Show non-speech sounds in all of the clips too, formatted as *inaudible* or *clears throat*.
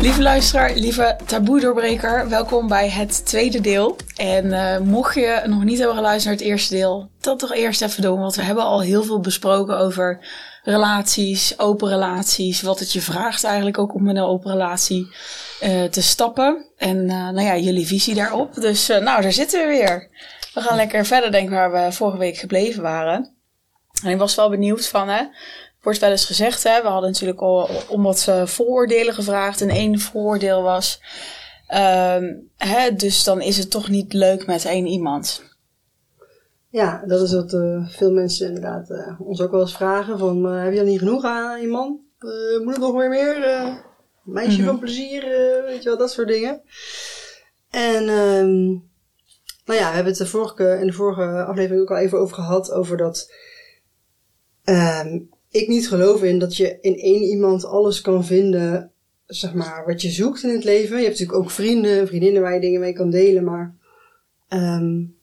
Lieve luisteraar, lieve taboe-doorbreker, welkom bij het tweede deel. En uh, mocht je nog niet hebben geluisterd naar het eerste deel, dat toch eerst even doen. Want we hebben al heel veel besproken over relaties, open relaties. Wat het je vraagt eigenlijk ook om in een open relatie uh, te stappen. En uh, nou ja, jullie visie daarop. Dus nou, daar zitten we weer. We gaan lekker verder denken waar we vorige week gebleven waren. En ik was wel benieuwd van, hè, wordt wel eens gezegd, hè, we hadden natuurlijk al om wat uh, vooroordelen gevraagd. En één vooroordeel was, um, hè, dus dan is het toch niet leuk met één iemand. Ja, dat is wat uh, veel mensen inderdaad uh, ons ook wel eens vragen. Van, heb je dan niet genoeg aan je man? moet het nog weer meer? meisje mm -hmm. van plezier, weet je wel, dat soort dingen. En um, nou ja, we hebben het de vorige, in de vorige aflevering ook al even over gehad. Over dat um, ik niet geloof in dat je in één iemand alles kan vinden, zeg maar, wat je zoekt in het leven. Je hebt natuurlijk ook vrienden, vriendinnen waar je dingen mee kan delen, maar um,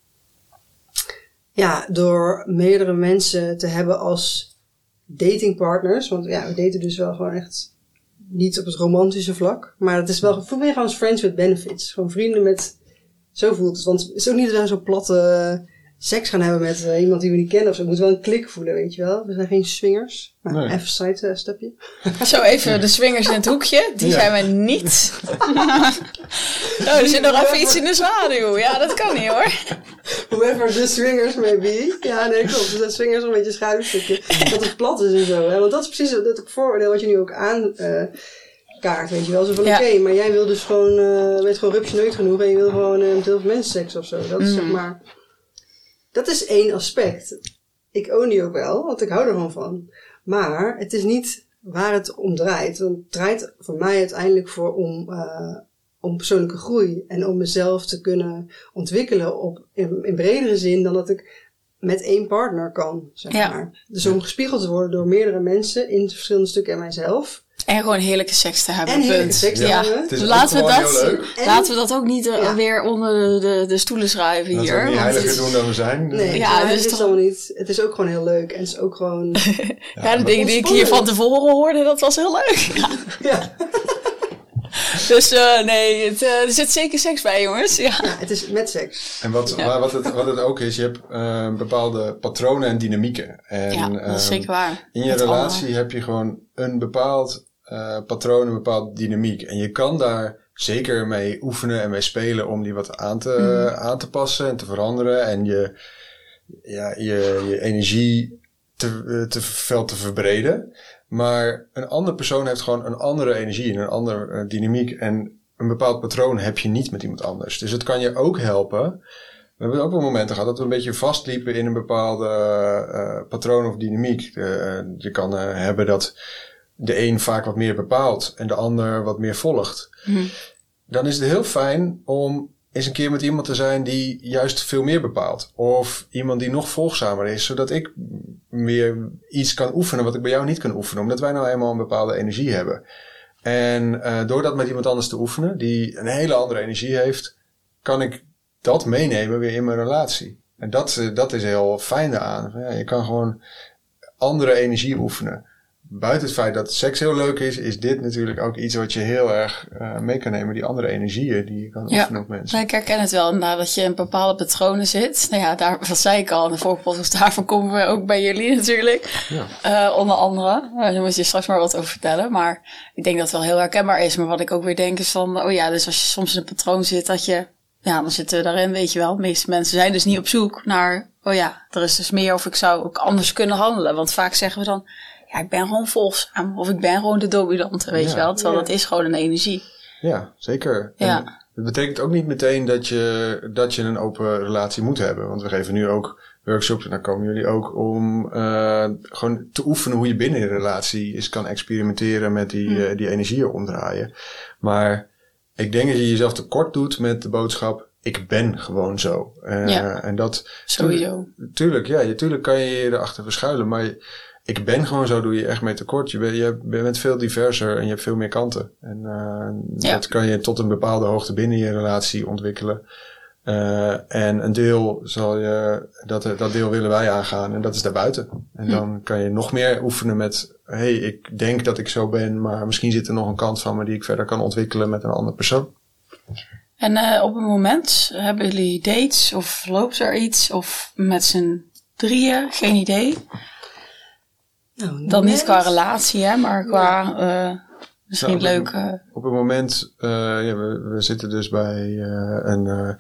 ja, door meerdere mensen te hebben als datingpartners, want ja, we daten dus wel gewoon echt niet op het romantische vlak, maar het is wel, voel meer gewoon als friends with benefits. Gewoon vrienden met, zo voelt het, want het is ook niet zo platte seks gaan hebben met uh, iemand die we niet kennen of zo. moet wel een klik voelen, weet je wel. We zijn geen swingers. Maar nee. even side uh, stepje. *laughs* Zo even de swingers in het hoekje. Die ja. zijn we niet. *laughs* oh, er zit nog even iets in de zwaluw. Ja, dat kan niet hoor. Whoever the swingers may be. Ja, nee, klopt. Dus dat swingers een beetje schaduwstukje. dat het plat is en zo. Hè? Want dat is precies dat vooroordeel wat je nu ook aan... Uh, kaart, weet je wel. Zo van, ja. oké, okay, maar jij wil dus gewoon, uh, weet gewoon rupsje nooit genoeg en je wil gewoon uh, met heel veel mensen seks of zo. Dat is mm. zeg maar dat is één aspect. Ik own die ook wel, want ik hou er gewoon van. Maar het is niet waar het om draait. Want het draait voor mij uiteindelijk voor om, uh, om persoonlijke groei. En om mezelf te kunnen ontwikkelen op, in, in bredere zin dan dat ik met één partner kan, zeg ja. maar. Dus om gespiegeld te worden door meerdere mensen in verschillende stukken en mijzelf. En gewoon heerlijke seks te hebben. En heerlijke seks te ja. hebben. Dus laten, we dat, laten we dat ook niet uh, ja. weer onder de, de stoelen schuiven dat hier. Dat we niet heiliger doen dan we zijn. Nee, ja, ja het is allemaal niet. Het is ook gewoon heel leuk. En het is ook gewoon... *laughs* ja, de dingen die ik hier van tevoren hoorde, dat was heel leuk. ja. Dus uh, nee, het, uh, er zit zeker seks bij, jongens. Ja, ja het is met seks. En wat, ja. wat, het, wat het ook is, je hebt uh, bepaalde patronen en dynamieken. En, ja, dat is zeker waar. In je met relatie allemaal. heb je gewoon een bepaald patroon, een bepaald dynamiek. En je kan daar zeker mee oefenen en mee spelen om die wat aan te, mm. aan te passen en te veranderen. En je, ja, je, je energie te, te veld te verbreden. Maar een andere persoon heeft gewoon een andere energie en een andere uh, dynamiek. En een bepaald patroon heb je niet met iemand anders. Dus het kan je ook helpen. We hebben ook wel momenten gehad dat we een beetje vastliepen in een bepaalde uh, patroon of dynamiek. Uh, je kan hebben dat de een vaak wat meer bepaalt en de ander wat meer volgt. Mm. Dan is het heel fijn om eens een keer met iemand te zijn die juist veel meer bepaalt. Of iemand die nog volgzamer is, zodat ik meer iets kan oefenen wat ik bij jou niet kan oefenen. Omdat wij nou eenmaal een bepaalde energie hebben. En uh, door dat met iemand anders te oefenen, die een hele andere energie heeft, kan ik dat meenemen weer in mijn relatie. En dat, dat is heel fijn aan. Ja, je kan gewoon andere energie oefenen buiten het feit dat seks heel leuk is, is dit natuurlijk ook iets wat je heel erg uh, mee kan nemen. Die andere energieën die je kan ja. oefenen op mensen. ik herken het wel, nadat je in bepaalde patronen zit. Nou ja, daar, dat zei ik al in de voorpodcast, daarvoor komen we ook bij jullie natuurlijk. Ja. Uh, onder andere. Uh, daar moet je straks maar wat over vertellen. Maar ik denk dat het wel heel herkenbaar is. Maar wat ik ook weer denk is van, oh ja, dus als je soms in een patroon zit dat je... Ja, dan zitten we daarin, weet je wel. De meeste mensen zijn dus niet op zoek naar, oh ja, er is dus meer of ik zou ook anders kunnen handelen. Want vaak zeggen we dan, ja, ik ben gewoon volgzaam. Of ik ben gewoon de dominante, weet je wel. Terwijl ja. dat is gewoon een energie. Ja, zeker. Ja. Het betekent ook niet meteen dat je, dat je een open relatie moet hebben. Want we geven nu ook workshops, en daar komen jullie ook om uh, gewoon te oefenen hoe je binnen een relatie eens kan experimenteren met die, hmm. uh, die energieën omdraaien. Maar ik denk dat je jezelf tekort doet met de boodschap, ik ben gewoon zo. Uh, ja, en dat, sowieso. Tuurlijk, ja, tuurlijk kan je je erachter verschuilen, maar ik ben gewoon zo, doe je echt mee tekort. Je, ben, je bent veel diverser en je hebt veel meer kanten. En uh, ja. dat kan je tot een bepaalde hoogte binnen je relatie ontwikkelen. Uh, en een deel zal je, dat, dat deel willen wij aangaan en dat is daarbuiten. En dan kan je nog meer oefenen met, hey, ik denk dat ik zo ben, maar misschien zit er nog een kant van me die ik verder kan ontwikkelen met een andere persoon. En uh, op een moment hebben jullie dates of loopt er iets of met z'n drieën, geen idee. Nou, Dan niet qua relatie, hè, maar qua uh, misschien nou, leuk. Op het moment, uh, ja, we, we, zitten dus bij uh, een,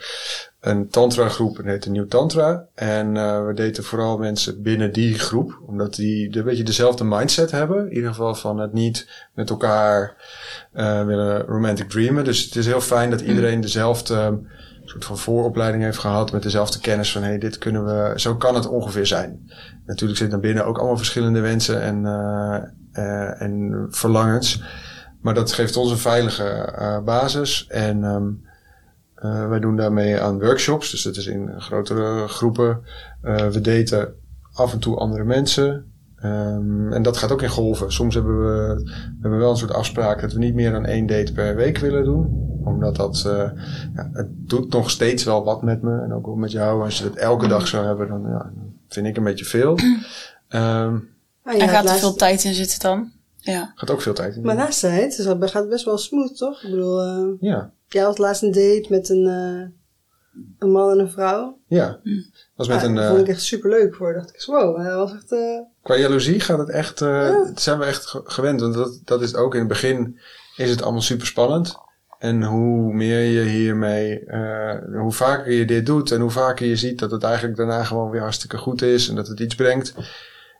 een tantra groep, het heet Nieuw Tantra. En we daten vooral mensen binnen die groep, omdat die een beetje dezelfde mindset hebben. In ieder geval van het niet met elkaar willen romantic dreamen. Dus het is heel fijn dat iedereen dezelfde soort van vooropleiding heeft gehad met dezelfde kennis van hey, dit kunnen we, zo kan het ongeveer zijn. Natuurlijk zitten binnen ook allemaal verschillende wensen en, uh, uh, en verlangens. Maar dat geeft ons een veilige uh, basis. En um, wij doen daarmee aan workshops. Dus dat is in grotere groepen. we daten af en toe andere mensen. Um, en dat gaat ook in golven. Soms hebben we, we hebben wel een soort afspraak dat we niet meer dan één date per week willen doen. Omdat dat, uh, ja, het doet nog steeds wel wat met me. En ook wel met jou. Als je dat elke dag zou hebben, dan ja, vind ik een beetje veel. *clears throat* Um, en gaat er veel tijd in zitten dan? Ja. Gaat ook veel tijd in. Maar naast tijd, dus dat gaat best wel smooth, toch? Ik bedoel, uh, ja. jij had laatst een date met een, uh, een man en een vrouw. Ja. Mm. Was met ja, een, dat vond ik echt super leuk voor. Dacht ik, wow, was echt... Uh... Qua jaloezie gaat het echt, uh, ja. zijn we echt gewend. Want dat, dat is ook in het begin is het allemaal super spannend. En hoe meer je hiermee, uh, hoe vaker je dit doet en hoe vaker je ziet dat het eigenlijk daarna gewoon weer hartstikke goed is en dat het iets brengt.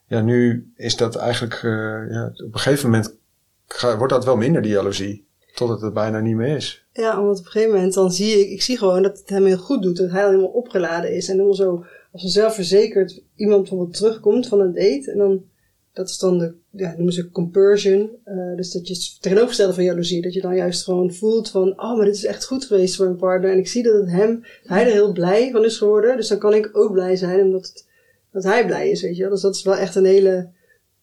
Ja, nu is dat eigenlijk, uh, ja, op een gegeven moment wordt dat wel minder, die jaloezie. Totdat het bijna niet meer is. Ja, omdat op een gegeven moment dan zie ik, ik zie gewoon dat het hem heel goed doet. Dat hij helemaal opgeladen is. En helemaal zo, als een zelfverzekerd iemand bijvoorbeeld terugkomt van een date. En dan, dat is dan de, ja, noemen ze compersion. Uh, dus dat je het tegenovergestelde van jaloezie. Dat je dan juist gewoon voelt van, oh, maar dit is echt goed geweest voor mijn partner. En ik zie dat het hem, hij er heel blij van is geworden. Dus dan kan ik ook blij zijn omdat het, dat hij blij is, weet je wel. Dus dat is wel echt een hele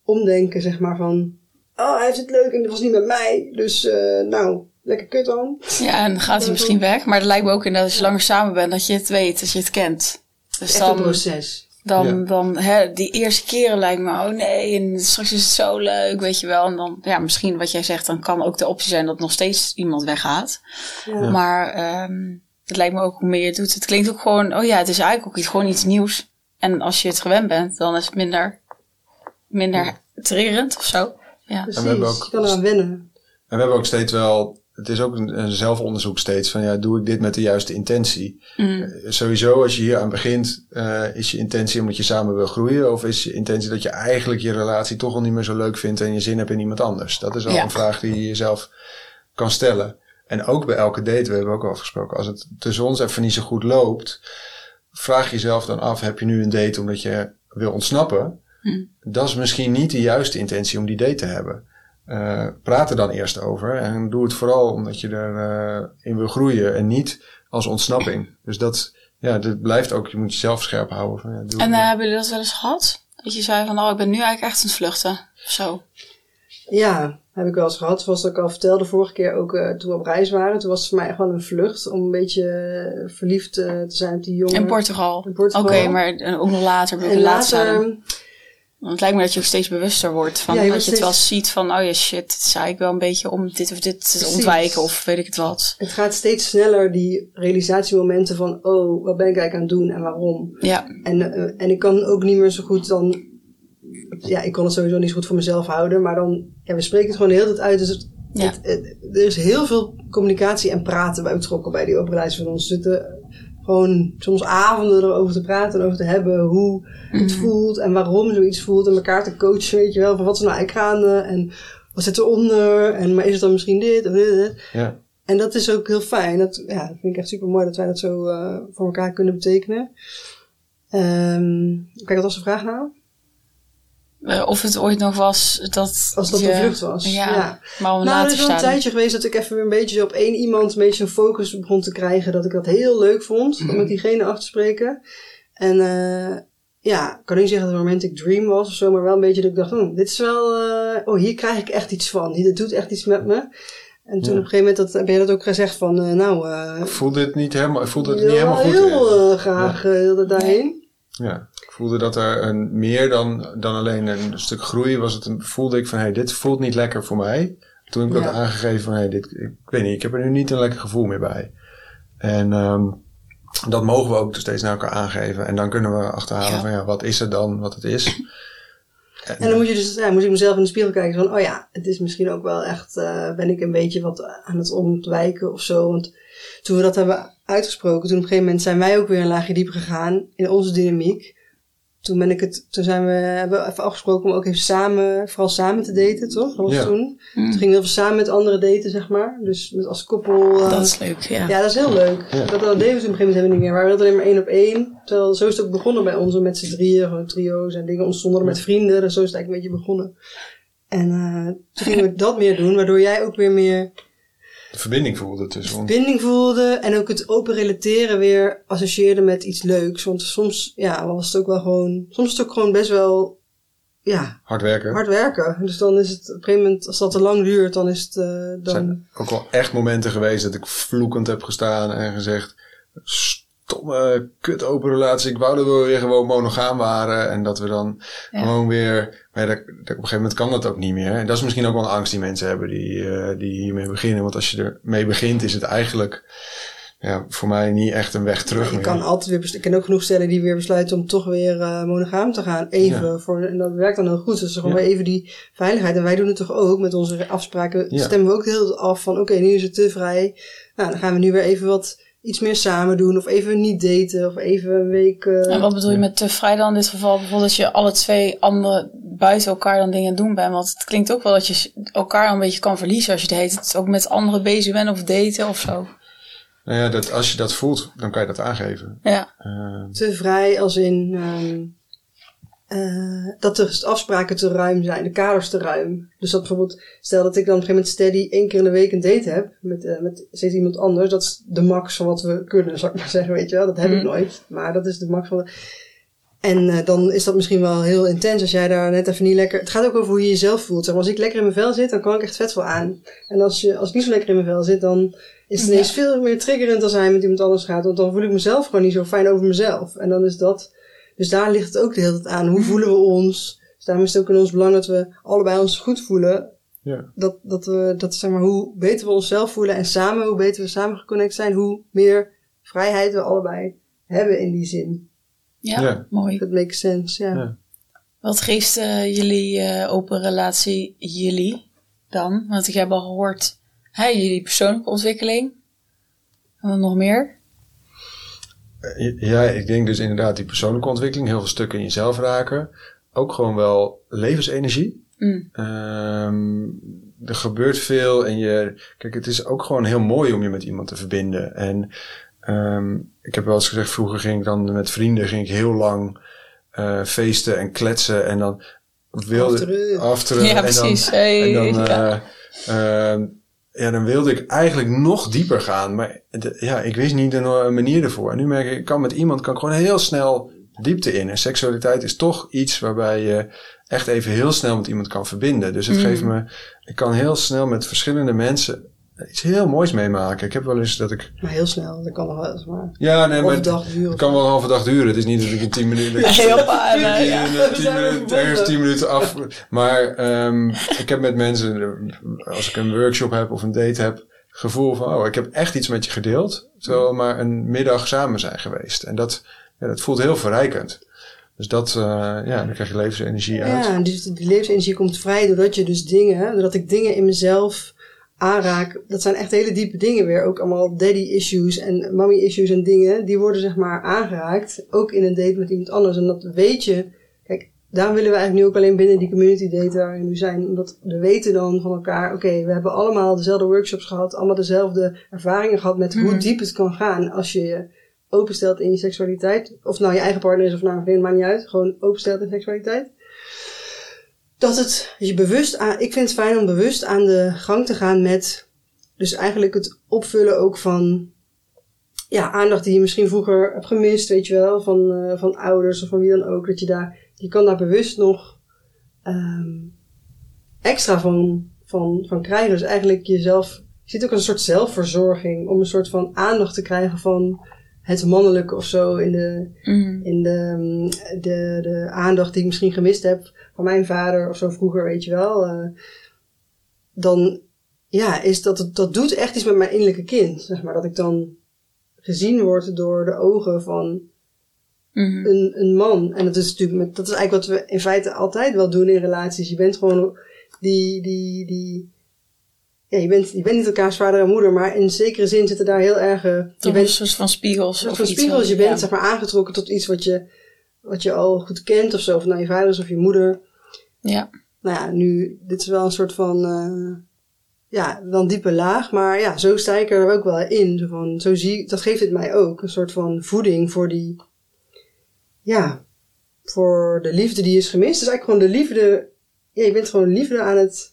omdenken, zeg maar, van, oh, hij heeft het leuk en het was niet met mij. Dus, uh, nou, lekker kut dan. Ja, en dan gaat hij misschien weg. Maar het lijkt me ook in dat als je langer samen bent, dat je het weet, dat je het kent. Dus dan, een proces. Dan, dan hè, die eerste keren lijkt me, oh nee, en straks is het zo leuk, weet je wel. En dan, ja, misschien wat jij zegt, dan kan ook de optie zijn dat nog steeds iemand weggaat. Ja. Maar um, het lijkt me ook hoe meer je het doet. Het klinkt ook gewoon, oh ja, het is eigenlijk ook iets, gewoon iets nieuws. En als je het gewend bent, dan is het minder, minder ja. trerend of zo. Ja. Precies, en we hebben ook, je kan eraan wennen. En we hebben ook steeds wel het is ook een, een, zelfonderzoek steeds van ja, doe ik dit met de juiste intentie? Mm. Uh, sowieso, als je hier aan begint, uh, is je intentie omdat je samen wil groeien, of is je intentie dat je eigenlijk je relatie toch al niet meer zo leuk vindt en je zin hebt in iemand anders? Dat is al ja. een vraag die je jezelf kan stellen. En ook bij elke date, we hebben ook al afgesproken, als het tussen ons even niet zo goed loopt, vraag jezelf dan af: heb je nu een date omdat je wil ontsnappen? Mm. Dat is misschien niet de juiste intentie om die date te hebben. Uh, praat er dan eerst over en doe het vooral omdat je erin uh, in wil groeien en niet als ontsnapping. Dus dat, ja, dat blijft ook, je moet jezelf scherp houden. Van, ja, doe en uh, hebben jullie dat wel eens gehad? Dat je zei van, oh, ik ben nu eigenlijk echt aan het vluchten, of zo? Ja, heb ik wel eens gehad. Zoals ik al vertelde vorige keer ook uh, toen we op reis waren. Toen was het voor mij echt wel een vlucht om een beetje verliefd uh, te zijn op die jongen. In Portugal? In Portugal. Oké, okay, maar ook nog later. En later, want het lijkt me dat je ook steeds bewuster wordt. Van, ja, je dat je het wel ziet van, oh ja, shit, het is eigenlijk wel een beetje om dit of dit te ontwijken of weet ik het wat. Het gaat steeds sneller, die realisatiemomenten van, oh, wat ben ik eigenlijk aan het doen en waarom. Ja. En, uh, en ik kan ook niet meer zo goed dan, ja, ik kon het sowieso niet zo goed voor mezelf houden, maar dan, ja, we spreken het gewoon de hele tijd uit. Dus het, ja. het, het, er is heel veel communicatie en praten bij betrokken bij die operatie van ons. zitten gewoon soms avonden erover te praten en over te hebben hoe het mhm. voelt en waarom zoiets voelt en elkaar te coachen, weet je wel, van wat is nou eigenlijk gaande en wat zit eronder en maar is het dan misschien dit of dit. Ja. En dat is ook heel fijn. Dat, ja, dat vind ik echt super mooi dat wij dat zo uh, voor elkaar kunnen betekenen. Um, kijk, wat was de vraag nou? Uh, of het ooit nog was dat. Als dat je, een vlucht was. Ja, ja. maar om nou, er is wel een tijdje geweest dat ik even weer een beetje op één iemand een beetje een focus begon te krijgen. Dat ik dat heel leuk vond om met diegene af te spreken. En uh, ja, ik kan niet zeggen dat het een romantic dream was of zo, maar wel een beetje dat ik dacht, hm, dit is wel, uh, oh, hier krijg ik echt iets van. Dit doet echt iets met me. En toen Ja. op een gegeven moment dat, heb jij dat ook gezegd van, eh, nou, eh Ik voelde dit niet helemaal, ik voelde het niet wil helemaal goed. heel eh, graag eh, wilde daarheen. Ja, voelde dat er een, meer dan, dan alleen een stuk groei was. Het een, voelde ik van, hey, dit voelt niet lekker voor mij. Toen heb ik Ja. dat aangegeven van, hey, dit, ik, weet niet, ik heb er nu niet een lekker gevoel meer bij. En ehm, dat mogen we ook steeds naar elkaar aangeven. En dan kunnen we achterhalen Ja. van, ja, wat is het dan, wat het is. En dan moet je dus, ja, moet ik mezelf in de spiegel kijken van, oh ja, het is misschien ook wel echt, eh, ben ik een beetje wat aan het ontwijken of zo. Want toen we dat hebben uitgesproken, toen op een gegeven moment zijn wij ook weer een laagje dieper gegaan in onze dynamiek. Toen ben ik het, toen zijn we, hebben we even afgesproken om ook even samen, vooral samen te daten, toch? Dat was Ja. toen. Toen gingen we even samen met anderen daten, zeg maar. Dus met als koppel. eh, Dat is leuk, ja. ja, dat is heel leuk. Ja. Dat, dat deden we toen op een gegeven moment helemaal niet meer. We waren alleen maar één op één. Terwijl zo is het ook begonnen bij ons, met z'n drieën, gewoon trio's en dingen ontstonden met vrienden. Dus zo is het eigenlijk een beetje begonnen. En eh, toen gingen we dat meer doen, waardoor jij ook weer meer De verbinding voelde tussen ons. binding voelde. En ook het open relateren weer associeerde met iets leuks. Want soms, ja, was het ook wel gewoon, soms is het ook gewoon best wel, ja, Hard werken. hard werken. Dus dan is het op een gegeven moment, als dat te lang duurt, dan is het, eh, Er dan... zijn ook wel echt momenten geweest dat ik vloekend heb gestaan en gezegd... Stomme, kut open relatie. Ik wou dat we weer gewoon monogaam waren. En dat we dan Ja. gewoon weer... Maar ja, dat, dat- op een gegeven moment kan dat ook niet meer. En dat is misschien ook wel een angst die mensen hebben die, eh, die hiermee beginnen. Want als je ermee begint is het eigenlijk ja, voor mij niet echt een weg terug je meer. kan altijd weer, ik ken ook genoeg stellen die weer besluiten om toch weer eh, monogaam te gaan. Even. Voor, en dat werkt dan heel goed. Dus gewoon Ja. weer even die veiligheid. En wij doen het toch ook met onze afspraken. Ja. Stemmen we ook heel af van oké, nu is het te vrij. Nou, dan gaan we nu weer even wat iets meer samen doen. Of even niet daten. Of even een week. eh, En wat bedoel je met te vrij dan in dit geval? Bijvoorbeeld dat je alle twee andere buiten elkaar dan dingen doen bent. Want het klinkt ook wel dat je elkaar een beetje kan verliezen als je het heet. Het ook met anderen bezig bent of daten of zo. Nou ja, dat, als je dat voelt, dan kan je dat aangeven. Ja, Eh, te vrij als in ehm, eh, dat de afspraken te ruim zijn, de kaders te ruim. Dus dat bijvoorbeeld, stel dat ik dan op een gegeven moment steady één keer in de week een date heb met, eh, met steeds iemand anders. Dat is de max van wat we kunnen, *laughs* zou ik maar zeggen, weet je wel. Dat heb ik Mhm. nooit, maar dat is de max van de... En eh, dan is dat misschien wel heel intens als jij daar net even niet lekker... Het gaat ook over hoe je jezelf voelt. Zeg maar, als ik lekker in mijn vel zit, dan kan ik echt vet veel aan. En als, je, als ik niet zo lekker in mijn vel zit, dan is het Ja. ineens veel meer triggerend als hij met iemand anders gaat. Want dan voel ik mezelf gewoon niet zo fijn over mezelf. En dan is dat... Dus daar ligt het ook de hele tijd aan. Hoe voelen we ons? Dus daarom is het ook in ons belang dat we allebei ons goed voelen. ja. Dat, dat we, dat zeg maar, hoe beter we onszelf voelen en samen, hoe beter we samen geconnect zijn, hoe meer vrijheid we allebei hebben in die zin. ja, Ja. mooi. Dat makes sense, ja. Ja. Wat geeft eh, jullie eh, open relatie jullie dan? Want ik heb al gehoord, hè, jullie persoonlijke ontwikkeling. En dan nog meer? Eh, Ja, ik denk dus inderdaad die persoonlijke ontwikkeling, heel veel stukken in jezelf raken. Ook gewoon wel levensenergie. Mm. Ehm, er gebeurt veel en je, kijk, het is ook gewoon heel mooi om je met iemand te verbinden. En ehm, ik heb wel eens gezegd, vroeger ging ik dan met vrienden ging ik heel lang eh, feesten en kletsen en dan wilde Afteren. afteren. Ja, en dan- precies. Hey, en dan, ja. eh, ehm, ja, dan wilde ik eigenlijk nog dieper gaan. Maar de- ja, ik wist niet een, een manier ervoor. En nu merk ik, ik kan met iemand kan ik gewoon heel snel diepte in. En seksualiteit is toch iets waarbij je echt even heel snel met iemand kan verbinden. Dus het Mm. geeft me, ik kan heel snel met verschillende mensen iets heel moois meemaken. Ik heb wel eens dat ik, Maar heel snel, dat kan nog wel eens maar. ja, nee, maar het kan wel een halve dag duren. Het is niet dat ik in tien minuten, *laughs* Ja, heel paar, ja. tien minuten, ergens tien minuten af. Maar ehm, ik heb met mensen, als ik een workshop heb of een date heb, gevoel van, oh, ik heb echt iets met je gedeeld. Terwijl we maar een middag samen zijn geweest. En dat, ja, dat voelt heel verrijkend. Dus dat, eh, ja, dan krijg je levensenergie uit. Ja, dus die levensenergie komt vrij doordat je dus dingen, doordat ik dingen in mezelf aanraak. Dat zijn echt hele diepe dingen weer. Ook allemaal daddy issues en mommy issues en dingen. Die worden zeg maar aangeraakt. Ook in een date met iemand anders. En dat weet je. Kijk, daarom willen we eigenlijk nu ook alleen binnen die community date waar we nu zijn. Omdat we weten dan van elkaar. Oké, we hebben allemaal dezelfde workshops gehad. Allemaal dezelfde ervaringen gehad met hoe Mhm. diep het kan gaan. Als je je openstelt in je seksualiteit. Of nou je eigen partner is of nou een vriend, maakt niet uit. Gewoon openstelt in seksualiteit dat het je bewust aan, ik vind het fijn om bewust aan de gang te gaan met, dus eigenlijk het opvullen ook van, ja, aandacht die je misschien vroeger hebt gemist, weet je wel, van, eh, van ouders of van wie dan ook, dat je daar, je kan daar bewust nog ehm, extra van, van, van krijgen. Dus eigenlijk jezelf ziet ook een soort zelfverzorging. Om een soort van aandacht te krijgen van het mannelijke of zo. In de, Mhm. in de, mm, de, de aandacht die ik misschien gemist heb van mijn vader of zo vroeger, weet je wel. eh, dan ja, is dat, dat doet echt iets met mijn innerlijke kind. Zeg maar. Dat ik dan gezien word door de ogen van Mhm. een, een man. En dat is natuurlijk met, dat is eigenlijk wat we in feite altijd wel doen in relaties. Je bent gewoon die, die, die, ja, je bent, je bent niet elkaars vader en moeder, maar in zekere zin zitten daar heel erg, eh, je Toch bent een soort van spiegels. soort van spiegels. Je bent zeg maar aangetrokken tot iets wat je, wat je al goed kent of zo. Of nou je vader is of je moeder. Ja. Nou ja, nu, dit is wel een soort van, eh, ja, wel een diepe laag. Maar ja, zo sta ik er ook wel in. Zo, van, zo zie, dat geeft het mij ook. Een soort van voeding voor die, ja, voor de liefde die is gemist. Het is eigenlijk gewoon de liefde, ja, je bent gewoon liefde aan het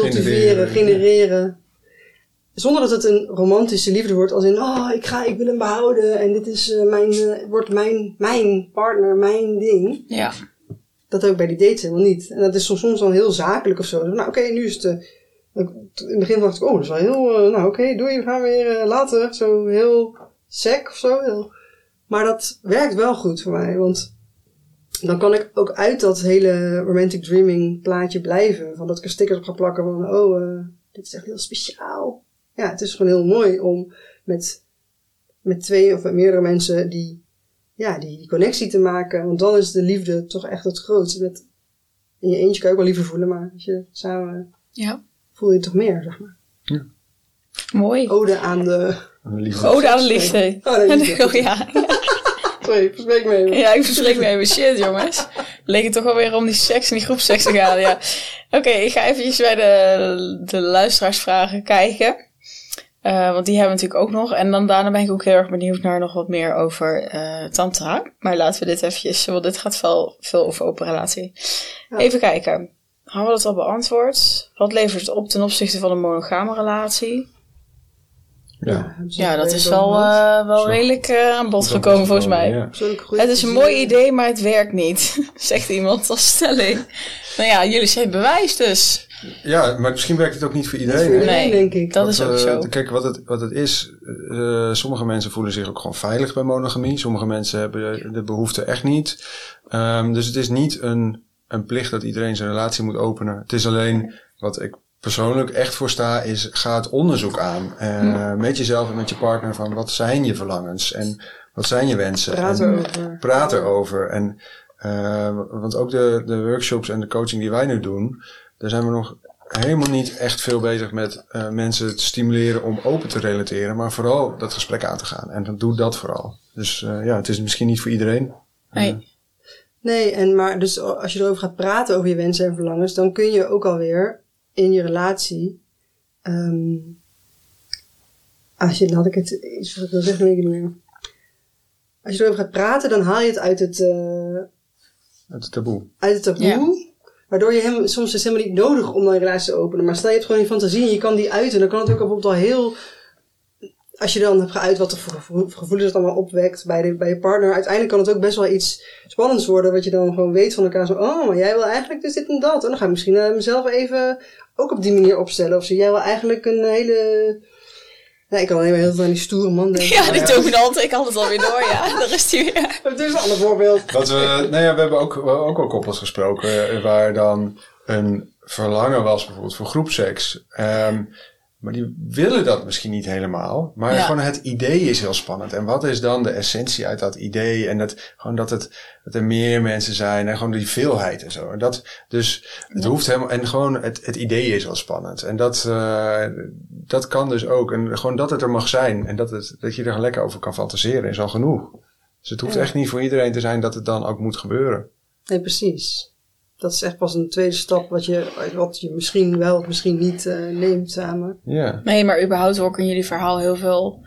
cultiveren, Genereren, genereren. Zonder dat het een romantische liefde wordt, als in, oh, ik ga, ik wil hem behouden en dit is eh, mijn, eh, wordt mijn, mijn partner, mijn ding. Ja. Dat ook bij die dates helemaal niet. En dat is soms, soms dan heel zakelijk of zo. Nou, oké, nu is het. eh, in het begin dacht ik, oh, dat is wel heel. nou, oké, doei, we gaan weer later. Zo heel sec of zo. Heel. Maar dat werkt wel goed voor mij. Want dan kan ik ook uit dat hele romantic dreaming plaatje blijven. Van dat ik er stickers op ga plakken van, oh, eh, dit is echt heel speciaal. Ja, het is gewoon heel mooi om met, met twee of met meerdere mensen die ja, die, die connectie te maken. Want dan is de liefde toch echt het grootste. Met, in je eentje kan je ook wel liefde voelen, maar als je samen Ja. voel je het toch meer, zeg maar. Mooi. Ode aan de... Een liefde. Ode aan de liefde. *laughs* Oh, liefde. Oh, ja. Sorry, verspreek me even. ja, ik verspreek me even. Shit, jongens. Leek het toch wel weer om die seks en die groepseks te gaan. Ja. Oké, ik ga eventjes bij de, de luisteraarsvragen kijken. Eh, want die hebben we natuurlijk ook nog. En dan daarna ben ik ook heel erg benieuwd naar nog wat meer over eh tantra. Maar laten we dit eventjes, want dit gaat veel, veel over open relatie. Ja. Even kijken. Hadden we dat al beantwoord? Wat levert het op ten opzichte van een monogame relatie? Ja. Ja, het dat is wel, eh, wel redelijk eh, aan bod gekomen volgens mij. ja. Het is een mooi idee, maar het werkt niet, *laughs* zegt iemand als stelling. Nou ja, jullie zijn bewijs dus. Ja, maar misschien werkt het ook niet voor Niet voor iedereen. Nee, denk ik. Dat is ook eh, zo. Kijk, wat het, wat het is, eh, sommige mensen voelen zich ook gewoon veilig bij monogamie. Sommige mensen hebben de, de behoefte echt niet. Ehm, dus het is niet een, een plicht dat iedereen zijn relatie moet openen. Het is alleen wat ik persoonlijk echt voor sta, is ga het onderzoek aan. eh, Met jezelf en met je partner van wat zijn je verlangens en wat zijn je wensen. Praat En- erover. praat erover. En, eh, want ook de, de workshops en de coaching die wij nu doen, daar zijn we nog helemaal niet echt veel bezig met eh, mensen te stimuleren om open te relateren, maar vooral dat gesprek aan te gaan. En dan doe dat vooral. Dus ja, het is misschien niet voor iedereen. Nee. Nee, en maar dus als je erover gaat praten over je wensen en verlangens, dan kun je ook alweer in je relatie. ehm, als je, dan had ik het, iets wat ik wil zeggen, weet ik niet meer. Als je erover gaat praten, dan haal je het uit het, eh, Het taboe. uit het taboe. Waardoor je hem soms is helemaal niet nodig om dan een relatie te openen. Maar stel je hebt gewoon die fantasie en je kan die uiten. Dan kan het ook bijvoorbeeld al heel... Als je dan hebt geuit wat voor gevo- gevoelens het allemaal opwekt bij, de, bij je partner. Uiteindelijk kan het ook best wel iets spannends worden. Wat je dan gewoon weet van elkaar. Zo, oh, maar jij wil eigenlijk dus dit en dat. En dan ga ik misschien eh, mezelf even ook op die manier opstellen. Of zo. Jij wil eigenlijk een hele... Nee, ik kan alleen maar heel veel aan die stoere man denken. Ja, die dominante, ik had het alweer door, ja. *laughs* Daar is die weer. Het is een ander voorbeeld. Wat we, nou ja, we hebben ook, ook al koppels gesproken eh, waar dan een verlangen was bijvoorbeeld voor groepseks. Ehm, maar die willen dat misschien niet helemaal. Maar Ja. gewoon het idee is heel spannend. En wat is dan de essentie uit dat idee? En dat, gewoon dat, het, dat er meer mensen zijn en gewoon die veelheid en zo. En dat, dus het hoeft helemaal, en gewoon het, het idee is wel spannend. En dat, eh, dat kan dus ook. En gewoon dat het er mag zijn en dat, het, dat je er lekker over kan fantaseren is al genoeg. Dus het hoeft Ja. echt niet voor iedereen te zijn dat het dan ook moet gebeuren. Nee, precies. Dat is echt pas een tweede stap wat je, wat je misschien wel of misschien niet eh, neemt samen. Ja. Nee, maar überhaupt hoor ik in jullie verhaal heel veel,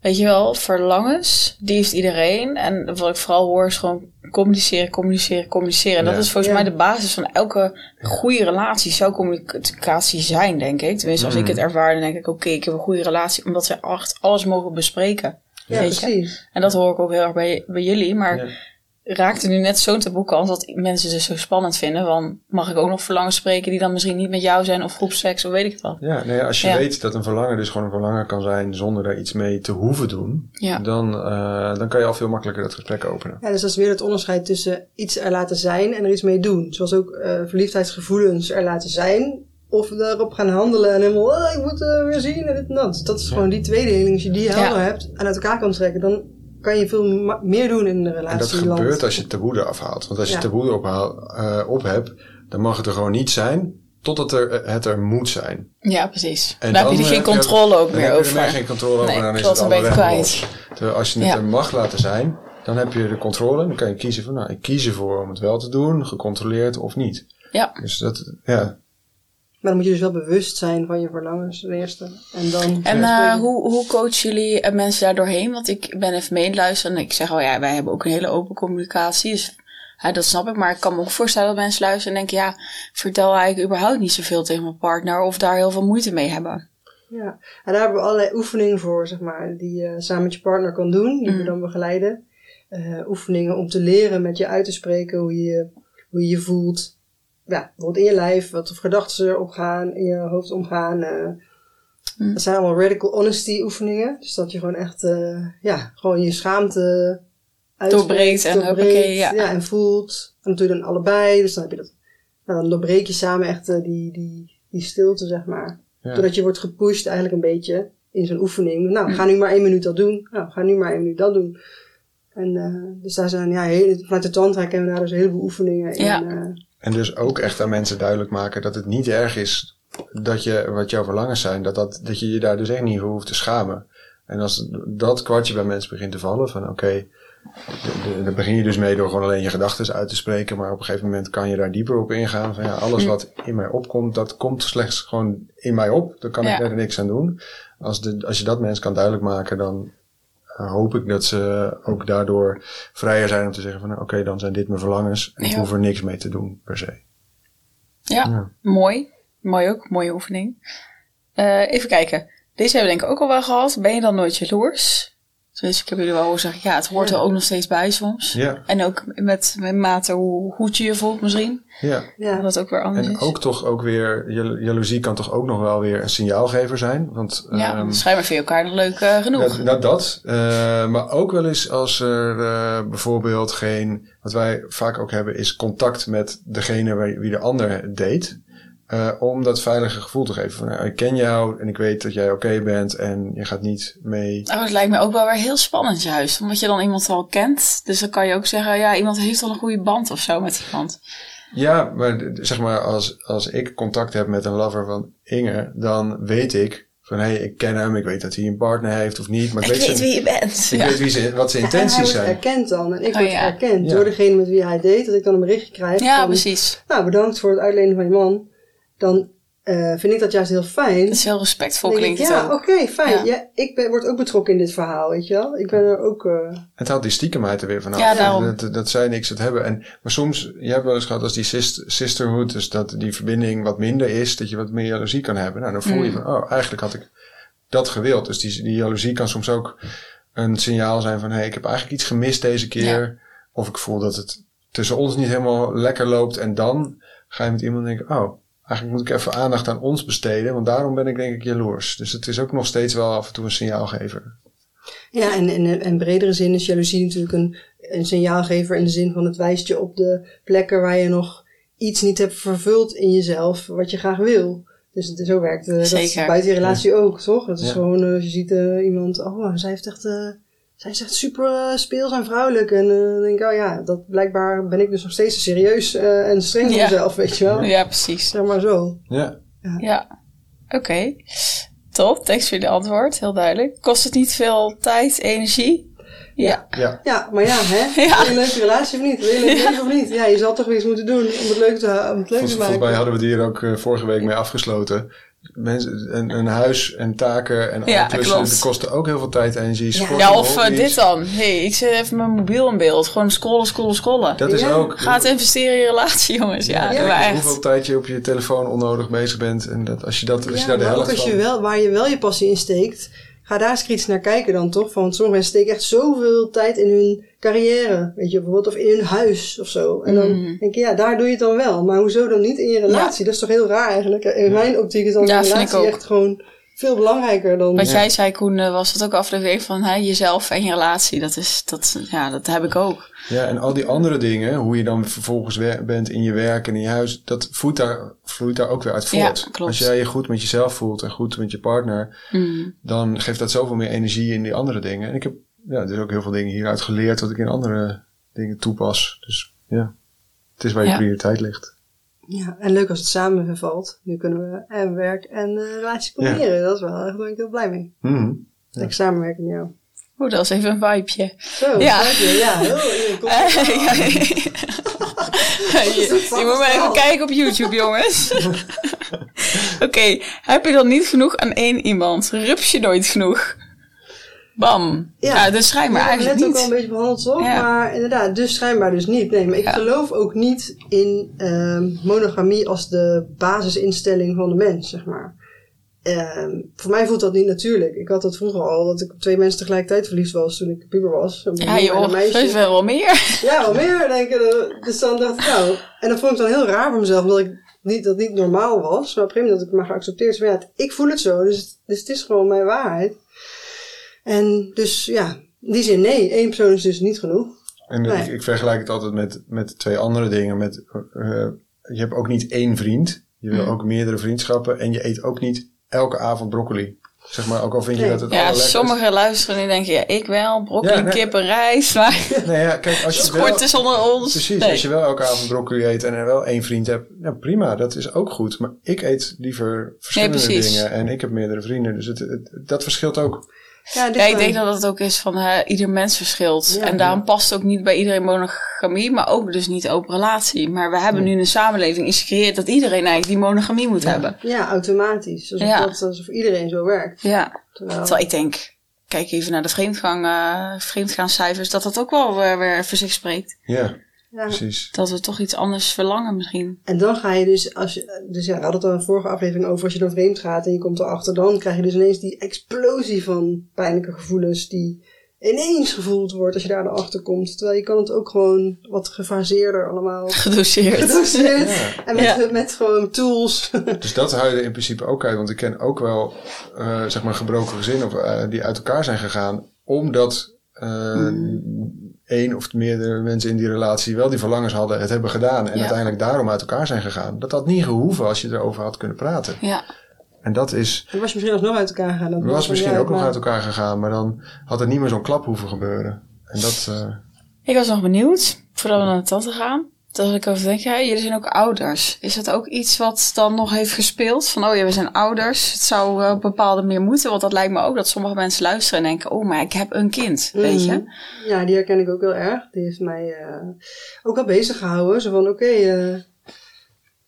weet je wel, verlangens. Die heeft iedereen. En wat ik vooral hoor is gewoon communiceren, communiceren, communiceren. En dat is volgens Ja. mij de basis van elke goede relatie. Zou communicatie zijn, denk ik. Tenminste, als ik Mm. het ervaar, dan denk ik, oké, ik heb een goede relatie. Omdat ze echt alles mogen bespreken. Ja, precies. En dat hoor ik ook heel erg bij, bij jullie. Maar Ja. Raakte nu net zo'n taboe kant dat mensen het zo spannend vinden. Want mag ik ook nog verlangens spreken die dan misschien niet met jou zijn of groepseks of weet ik het wat. Ja, nee, als je Ja. weet dat een verlangen dus gewoon een verlangen kan zijn zonder daar iets mee te hoeven doen, Ja. dan, eh, dan kan je al veel makkelijker dat gesprek openen. Ja, dus dat is weer het onderscheid tussen iets er laten zijn en er iets mee doen. Zoals ook eh, verliefdheidsgevoelens er laten zijn. Of erop gaan handelen en helemaal, oh, ik moet eh, weer zien en dit en dat. Dat is gewoon die tweedeling. Als je die helder hebt en uit elkaar kan trekken, dan kan je veel meer doen in de relatie. En dat gebeurt als je taboe eraf haalt. Want als je Ja. het taboe eh, op hebt, dan mag het er gewoon niet zijn, totdat er, eh, het er moet zijn. Ja, precies. En dan heb je er eh, geen je- controle ook dan meer heb je over. er meer geen controle over, Nee, dan is het dan ben je allemaal het weg kwijt. Terwijl als je het Ja. er mag laten zijn, dan heb je de controle. Dan kan je kiezen van, nou, ik kies ervoor om het wel te doen, gecontroleerd of niet. Ja. Dus dat, ja. Maar dan moet je dus wel bewust zijn van je verlangens ten eerste. En dan... En eh, hoe, hoe coachen jullie eh, mensen daar doorheen? Want ik ben even mee aan het luisteren en ik zeg al, ja, wij hebben ook een hele open communicatie. Dus ja, dat snap ik. Maar ik kan me ook voorstellen dat mensen luisteren en denken, ja, vertel eigenlijk überhaupt niet zoveel tegen mijn partner of daar heel veel moeite mee hebben. Ja, en daar hebben we allerlei oefeningen voor, zeg maar, die je samen met je partner kan doen, die we Mm. dan begeleiden. Eh, oefeningen om te leren met je uit te spreken hoe je hoe je, je voelt. Ja, bijvoorbeeld in je lijf, wat voor gedachten er opgaan, in je hoofd omgaan. eh. Mm. Dat zijn allemaal radical honesty oefeningen. Dus dat je gewoon echt, eh, ja, gewoon je schaamte uitspreekt, Doorbreekt en doorbreekt, hoppakee, ja. en voelt. En dat doe je dan allebei, dus dan heb je dat. Nou, dan doorbreek je samen echt eh, die, die, die stilte, zeg maar. Ja. Doordat je wordt gepusht eigenlijk een beetje in zo'n oefening. Nou, Mm. ga nu maar één minuut dat doen. Nou, ga nu maar één minuut dat doen. En eh, dus daar zijn, ja, hele, vanuit de tantra kennen we daar dus een heleboel oefeningen in. Ja. En dus ook echt aan mensen duidelijk maken dat het niet erg is dat je, wat jouw verlangens zijn, dat, dat, dat je je daar dus echt niet voor hoeft te schamen. En als dat kwartje bij mensen begint te vallen, van oké, de- dan begin je dus mee door gewoon alleen je gedachten uit te spreken, maar op een gegeven moment kan je daar dieper op ingaan. Van ja, alles Mm. wat in mij opkomt, dat komt slechts gewoon in mij op. Daar kan Ja. ik verder niks aan doen. Als, de, als je dat mensen kan duidelijk maken, dan hoop ik dat ze ook daardoor vrijer zijn om te zeggen van nou, oké, dan zijn dit mijn verlangens. En ik Ja. hoef er niks mee te doen per se. Ja, Ja. mooi. Mooi ook, mooie oefening. Eh, even kijken. Deze hebben we denk ik ook al wel gehad. Ben je dan nooit jaloers? Dus ik heb jullie wel horen zeggen, ja, het hoort er ook nog steeds bij soms. Ja, En ook met, met mate hoe goed je je voelt misschien. ja. ja. Dat ook weer anders En is. ook toch ook weer, jalo- jaloezie kan toch ook nog wel weer een signaalgever zijn. Want ja, ehm, schijnbaar vind je elkaar nog leuk eh, genoeg. dat, dat, dat eh, maar ook wel eens als er eh, bijvoorbeeld geen, wat wij vaak ook hebben, is contact met degene wie de ander date. Eh, om dat veilige gevoel te geven. Van, nou, ik ken jou en ik weet dat jij oké bent en je gaat niet mee. Oh, dat lijkt me ook wel weer heel spannend juist. Omdat je dan iemand al kent. Dus dan kan je ook zeggen, ja, iemand heeft al een goede band of zo met iemand. Ja, maar zeg maar als, als ik contact heb met een lover van Inge, dan weet ik van hé, hey, ik ken hem, ik weet dat hij een partner heeft of niet. Maar ik, Ik weet zijn- wie je bent. ik Ja. weet wie ze, wat zijn En hij intenties wordt zijn. erkend dan. En ik Oh, word ja. erkend Ja. door degene met wie hij date. Dat ik dan een berichtje krijg ja, van, precies. nou bedankt voor het uitlenen van je man. Dan eh, vind ik dat juist heel fijn. Dat is heel respectvol klinkt ik, het ja, oké, fijn. Ja. Ja. ik ben, word ook betrokken in dit verhaal, weet je wel. Ik ben er ook... eh, Het haalt die stiekemheid er weer vanaf. Ja, daarom. Dat, dat zij niks het hebben. En, maar soms, je hebt wel eens gehad als die sis- sisterhood, dus dat die verbinding wat minder is, dat je wat meer jaloezie kan hebben. Nou, dan voel je Mm. van, oh, eigenlijk had ik dat gewild. Dus die, die jaloezie kan soms ook een signaal zijn van, hé, hey, ik heb eigenlijk iets gemist deze keer. Of ik voel dat het tussen ons niet helemaal lekker loopt. En dan ga je met iemand denken, oh, eigenlijk moet ik even aandacht aan ons besteden. Want daarom ben ik denk ik jaloers. Dus het is ook nog steeds wel af en toe een signaalgever. Ja, en in in bredere zin is jaloezie natuurlijk een, een signaalgever in de zin van het wijst je op de plekken waar je nog iets niet hebt vervuld in jezelf wat je graag wil. Dus het, zo werkt eh, dat buiten je relatie ook, toch? Het is Ja. gewoon, eh, als je ziet eh, iemand, oh, zij heeft echt, eh, zij is echt super eh, speels en vrouwelijk. En eh, dan denk ik, oh ja, dat blijkbaar ben ik dus nog steeds serieus eh, en streng voor Ja. mezelf, weet je wel. Ja, precies. Zeg maar zo. Ja. Ja, oké. Top, thanks voor jullie antwoord. Heel duidelijk. Kost het niet veel tijd, energie? Ja. Ja. Ja, maar ja, hè? *laughs* Ja. Wil je een leuke relatie of niet? Wil je een leuk leven of niet? Ja, je zal toch weer iets moeten doen om het leuk te, om het leuk Volgens, te volgens maken. mij hadden we het hier ook vorige week mee afgesloten. Mensen, een, een huis en taken en Ja, alle klussen, klopt. dat kosten ook heel veel tijd en energie. Sport Ja, of eh, dit dan. hey, ik zet even mijn mobiel in beeld. Gewoon scrollen, scrollen, scrollen. Dat is ook. Ga het investeren in je relatie, *laughs* jongens. Ja, Ja, echt. Hoeveel tijd je op je telefoon onnodig bezig bent. En dat, als je, dat, als je daar de helft als je van... wel, waar je wel je passie in steekt, ga daar eens kritisch naar kijken dan toch. Van sommige mensen steken echt zoveel tijd in hun carrière, weet je, bijvoorbeeld, of in hun huis of zo. En dan Mhm. denk je, ja, daar doe je het dan wel. Maar hoezo dan niet in je relatie? Dat is toch heel raar eigenlijk. In mijn optiek is dan Ja, een relatie echt gewoon veel belangrijker dan... Wat jij zei, Koen, eh, was het ook aflevering van hè, jezelf en je relatie. Dat, is, dat, ja, dat heb ik ook. Ja, en al die andere dingen, hoe je dan vervolgens bent in je werk en in je huis, dat vloeit daar, vloeit daar ook weer uit Ja, voort. klopt. Als jij je goed met jezelf voelt en goed met je partner, Mm. dan geeft dat zoveel meer energie in die andere dingen. En ik heb ja, dus ook heel veel dingen hieruit geleerd wat ik in andere dingen toepas. Dus ja, het is waar je Ja. prioriteit ligt. Ja, en leuk als het samenvalt. Nu kunnen we en werk en eh, relatie combineren. Dat is wel, daar ben ik heel blij mee. Lekker samenwerken met jou. Oeh, dat is even een vibeje. Zo, Ja. *laughs* je. Ja, heel, komt Eh, ja, *laughs* je, je moet maar even kijken op YouTube, jongens. *laughs* Oké, heb je dan niet genoeg aan één iemand? Rups je nooit genoeg? Bam. Ja, Ja. dus schijnbaar Ja, eigenlijk net ook al een beetje behandeld, toch? Ja. Maar inderdaad, dus schijnbaar dus niet. Nee, maar ik Ja. geloof ook niet in ehm, monogamie als de basisinstelling van de mens, zeg maar. Ehm, voor mij voelt dat niet natuurlijk. Ik had dat vroeger al, dat ik op twee mensen tegelijkertijd verliefd was toen ik puber was. Ja, joh, meisje. dat is wel wel meer. Ja, wel meer, denk ik. Dus dan dacht ik, nou... En dat vond ik dan heel raar voor mezelf, omdat ik niet, dat niet normaal was. Maar op een gegeven moment had ik maar geaccepteerd. Ja, het- ik voel het zo, dus, dus het is gewoon mijn waarheid. En dus ja, in die zin, nee, één persoon is dus niet genoeg. En Nee. ik, ik vergelijk het altijd met, met twee andere dingen. Met, eh, je hebt ook niet één vriend. Je wil Mhm. ook meerdere vriendschappen. En je eet ook niet elke avond broccoli. Zeg maar, ook al vind je Nee. dat het Ja, sommigen luisteren en denken, ja, ik wel. Broccoli, Ja, nee. kip en rijst. Maar *laughs* Nee, ja, kijk, als je wel... is onder ons. Precies, Nee. als je wel elke avond broccoli eet en er wel één vriend hebt, nou prima, dat is ook goed. Maar ik eet liever verschillende dingen en ik heb meerdere vrienden, dus het, het- dat verschilt ook. Ja, dit Ja, ik denk dat het ook is van eh, ieder mens verschilt. Ja. en daarom past ook niet bij iedereen monogamie, maar ook dus niet open relatie. Maar we hebben nu een samenleving iets gecreëerd dat iedereen eigenlijk die monogamie moet hebben. Ja, automatisch. Alsof, Ja. dat, alsof iedereen zo werkt. Ja, Terwijl, terwijl ik denk, kijk even naar de vreemdgang, eh vreemdgaancijfers, dat dat ook wel weer, weer voor zich spreekt. Ja, ja. precies. Dat we toch iets anders verlangen misschien. En dan ga je dus, als je, dus ja, we hadden het al in de vorige aflevering over, als je dan vreemd gaat en je komt erachter, dan krijg je dus ineens die explosie van pijnlijke gevoelens die ineens gevoeld wordt als je daar naar achter komt. Terwijl je kan het ook gewoon wat gefaseerder allemaal Gedoseerd. gedoseerd Ja. en met, Ja. met gewoon tools. Dus dat hou je er in principe ook uit, want ik ken ook wel, eh, zeg maar, gebroken gezinnen of, eh, die uit elkaar zijn gegaan, omdat eh één of meerdere mensen in die relatie wel die verlangens hadden, het hebben gedaan en Ja. uiteindelijk daarom uit elkaar zijn gegaan. Dat had niet gehoeven als je erover had kunnen praten. Ja, En dat is, Dan was je misschien alsnog uit elkaar gegaan. Dan was misschien ook nog maar- uit elkaar gegaan, maar dan had er niet meer zo'n klap hoeven gebeuren. En dat, eh, ik was nog benieuwd, voordat we naar de tante gaan. Dat ik over denk, ja, jullie zijn ook ouders. Is dat ook iets wat dan nog heeft gespeeld? Van, oh ja, we zijn ouders. Het zou op bepaalde meer moeten. Want dat lijkt me ook dat sommige mensen luisteren en denken, oh, maar ik heb een kind. Weet je? Mhm. Ja, die herken ik ook heel erg. Die heeft mij eh, ook wel bezig gehouden. Zo van, oké, eh,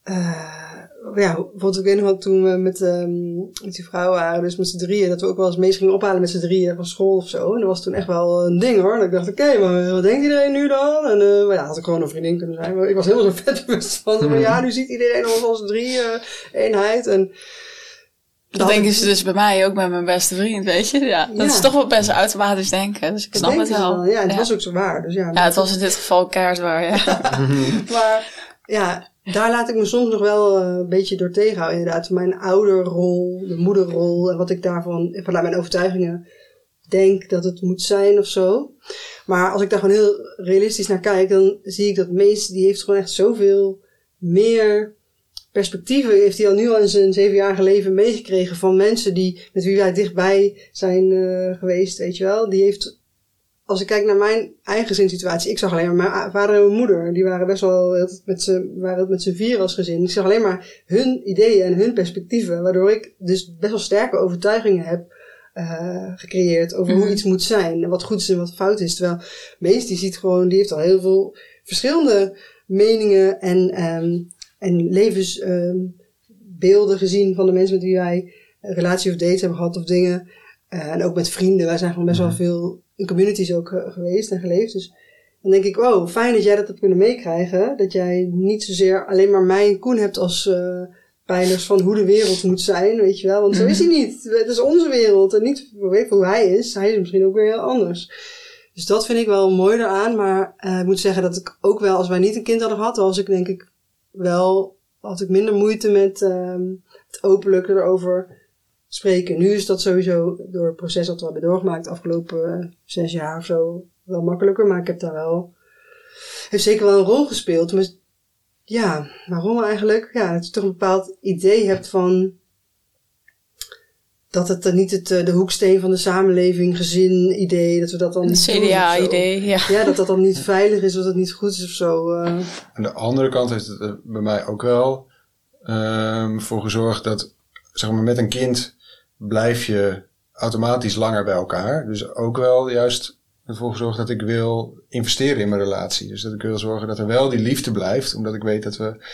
eh, ja, bijvoorbeeld ik weet nog wel toen we met, ehm, met die vrouw waren, dus met z'n drieën, dat we ook wel eens meest gingen ophalen met z'n drieën van school of zo. En dat was toen echt wel een ding hoor. Dat ik dacht, oké, maar wat denkt iedereen nu dan? En uh, maar ja, had ik gewoon een vriendin kunnen zijn. Maar ik was helemaal zo *laughs* vet bewust van, van, ja, nu ziet iedereen ons als drie eenheid. En Dat denken ze dus bij mij ook met mijn beste vriend, weet je? Ja, dat Ja. is toch wat mensen automatisch denken. Dus ik dat snap het wel. Ja, en het ja. was ook zo waar. Dus ja, Ja, het was in dit geval keihard waar, ja. *laughs* Maar ja, daar laat ik me soms nog wel eh, een beetje door tegenhouden. Inderdaad, mijn ouderrol, de moederrol en wat ik daarvan, vanuit mijn overtuigingen, denk dat het moet zijn of zo. Maar als ik daar gewoon heel realistisch naar kijk, dan zie ik dat Mees, die heeft gewoon echt zoveel meer perspectieven heeft hij al nu al in zijn zevenjarige leven meegekregen van mensen die, met wie wij dichtbij zijn eh, geweest, weet je wel. Die heeft, als ik kijk naar mijn eigen gezinssituatie, ik zag alleen maar mijn vader en mijn moeder. Die waren best wel met z'n, waren het met z'n vier als gezin. Ik zag alleen maar hun ideeën en hun perspectieven, waardoor ik dus best wel sterke overtuigingen heb eh, gecreëerd over hoe Mhm. iets moet zijn en wat goed is en wat fout is. Terwijl Mees, die ziet gewoon, die heeft al heel veel verschillende meningen en, ehm, en levensbeelden gezien van de mensen met wie wij een relatie of date hebben gehad of dingen. Eh, en ook met vrienden. Wij zijn gewoon best wel veel in communities ook eh, geweest en geleefd. Dus dan denk ik, wow, fijn dat jij dat hebt kunnen meekrijgen. Dat jij niet zozeer alleen maar mij en Koen hebt als, eh, pijlers van hoe de wereld moet zijn, weet je wel. Want zo is hij niet. Het is onze wereld en niet weet hoe hij is. Hij is misschien ook weer heel anders. Dus dat vind ik wel mooi eraan. Maar uh, ik moet zeggen dat ik ook wel, als wij niet een kind hadden gehad, was ik denk ik wel, had ik minder moeite met um, het openlijk erover spreken. Nu is dat sowieso door het proces dat we hebben doorgemaakt de afgelopen uh, zes jaar of zo wel makkelijker. Maar ik heb daar wel, heeft zeker wel een rol gespeeld. Maar ja, waarom eigenlijk? Ja, dat je toch een bepaald idee hebt van dat het niet het, de hoeksteen van de samenleving, gezin, idee, dat we dat dan niet CDA-idee, ja. Ja, dat dat dan niet veilig is, of dat het niet goed is of zo. Uh. Aan de andere kant heeft het bij mij ook wel um, voor gezorgd dat, zeg maar, met een kind blijf je automatisch langer bij elkaar. Dus ook wel juist ervoor gezorgd dat ik wil investeren in mijn relatie. Dus dat ik wil zorgen dat er wel die liefde blijft, omdat ik weet dat we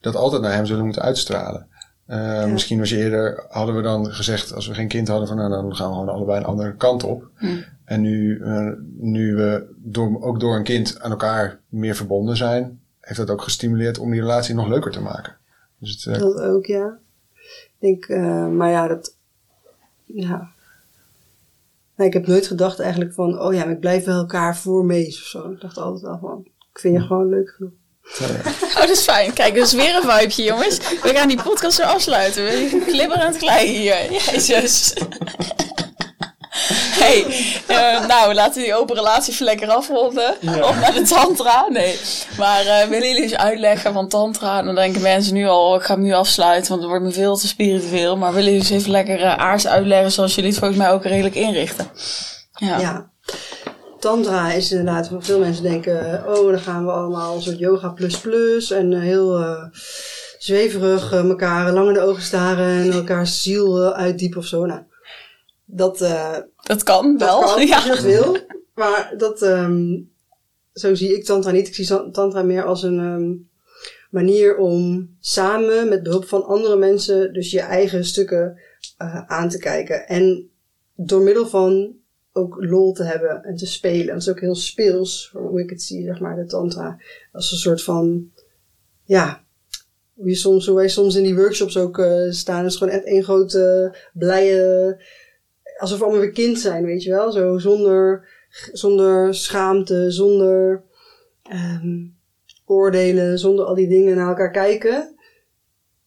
dat altijd naar hem zullen moeten uitstralen. Uh, ja. Misschien was eerder, hadden we dan gezegd, als we geen kind hadden, van nou, dan gaan we gewoon allebei een andere kant op. Hm. En nu, uh, nu we door, ook door een kind aan elkaar meer verbonden zijn, heeft dat ook gestimuleerd om die relatie nog leuker te maken. Dus het, uh, dat ook, ja. Ik denk, maar ja, dat, ja. Nee, ik heb nooit gedacht eigenlijk van, oh ja, maar ik blijf wel elkaar voor mees of zo. Ik dacht altijd al van, ik vind je gewoon leuk genoeg. *laughs* Oh, dat is fijn. Kijk, dat is weer een vibeje, jongens. We gaan die podcast zo afsluiten. We glibberen aan het klei hier. Jezus. Hey, uh, nou, laten we die open relatie even lekker afronden. Ja. Of naar de tantra. Nee. Maar uh, willen jullie eens uitleggen van tantra? Dan denken mensen nu al, ik ga hem nu afsluiten, want het wordt me veel te spiritueel. Maar willen jullie eens even lekker uh, aards uitleggen zoals jullie het volgens mij ook redelijk inrichten? Ja. ja. Tantra is inderdaad, voor veel mensen denken, oh, dan gaan we allemaal een soort yoga plus plus en heel zweverig elkaar lang in de ogen staren en elkaars ziel uitdiepen of zo. Nou, dat, uh, dat kan dat wel. Kan, *laughs* ja. Als je dat wil. Maar dat, um, zo zie ik Tantra niet. Ik zie Tantra meer als een um, manier om samen met behulp van andere mensen, dus je eigen stukken uh, aan te kijken. En door middel van ook lol te hebben en te spelen. Dat is ook heel speels, hoe ik het zie, zeg maar, de Tantra. Als een soort van, ja, hoe, je soms, hoe wij soms in die workshops ook uh, staan, is gewoon echt één grote blije alsof we allemaal weer kind zijn, weet je wel? Zo zonder, zonder schaamte, zonder um, oordelen, zonder al die dingen naar elkaar kijken.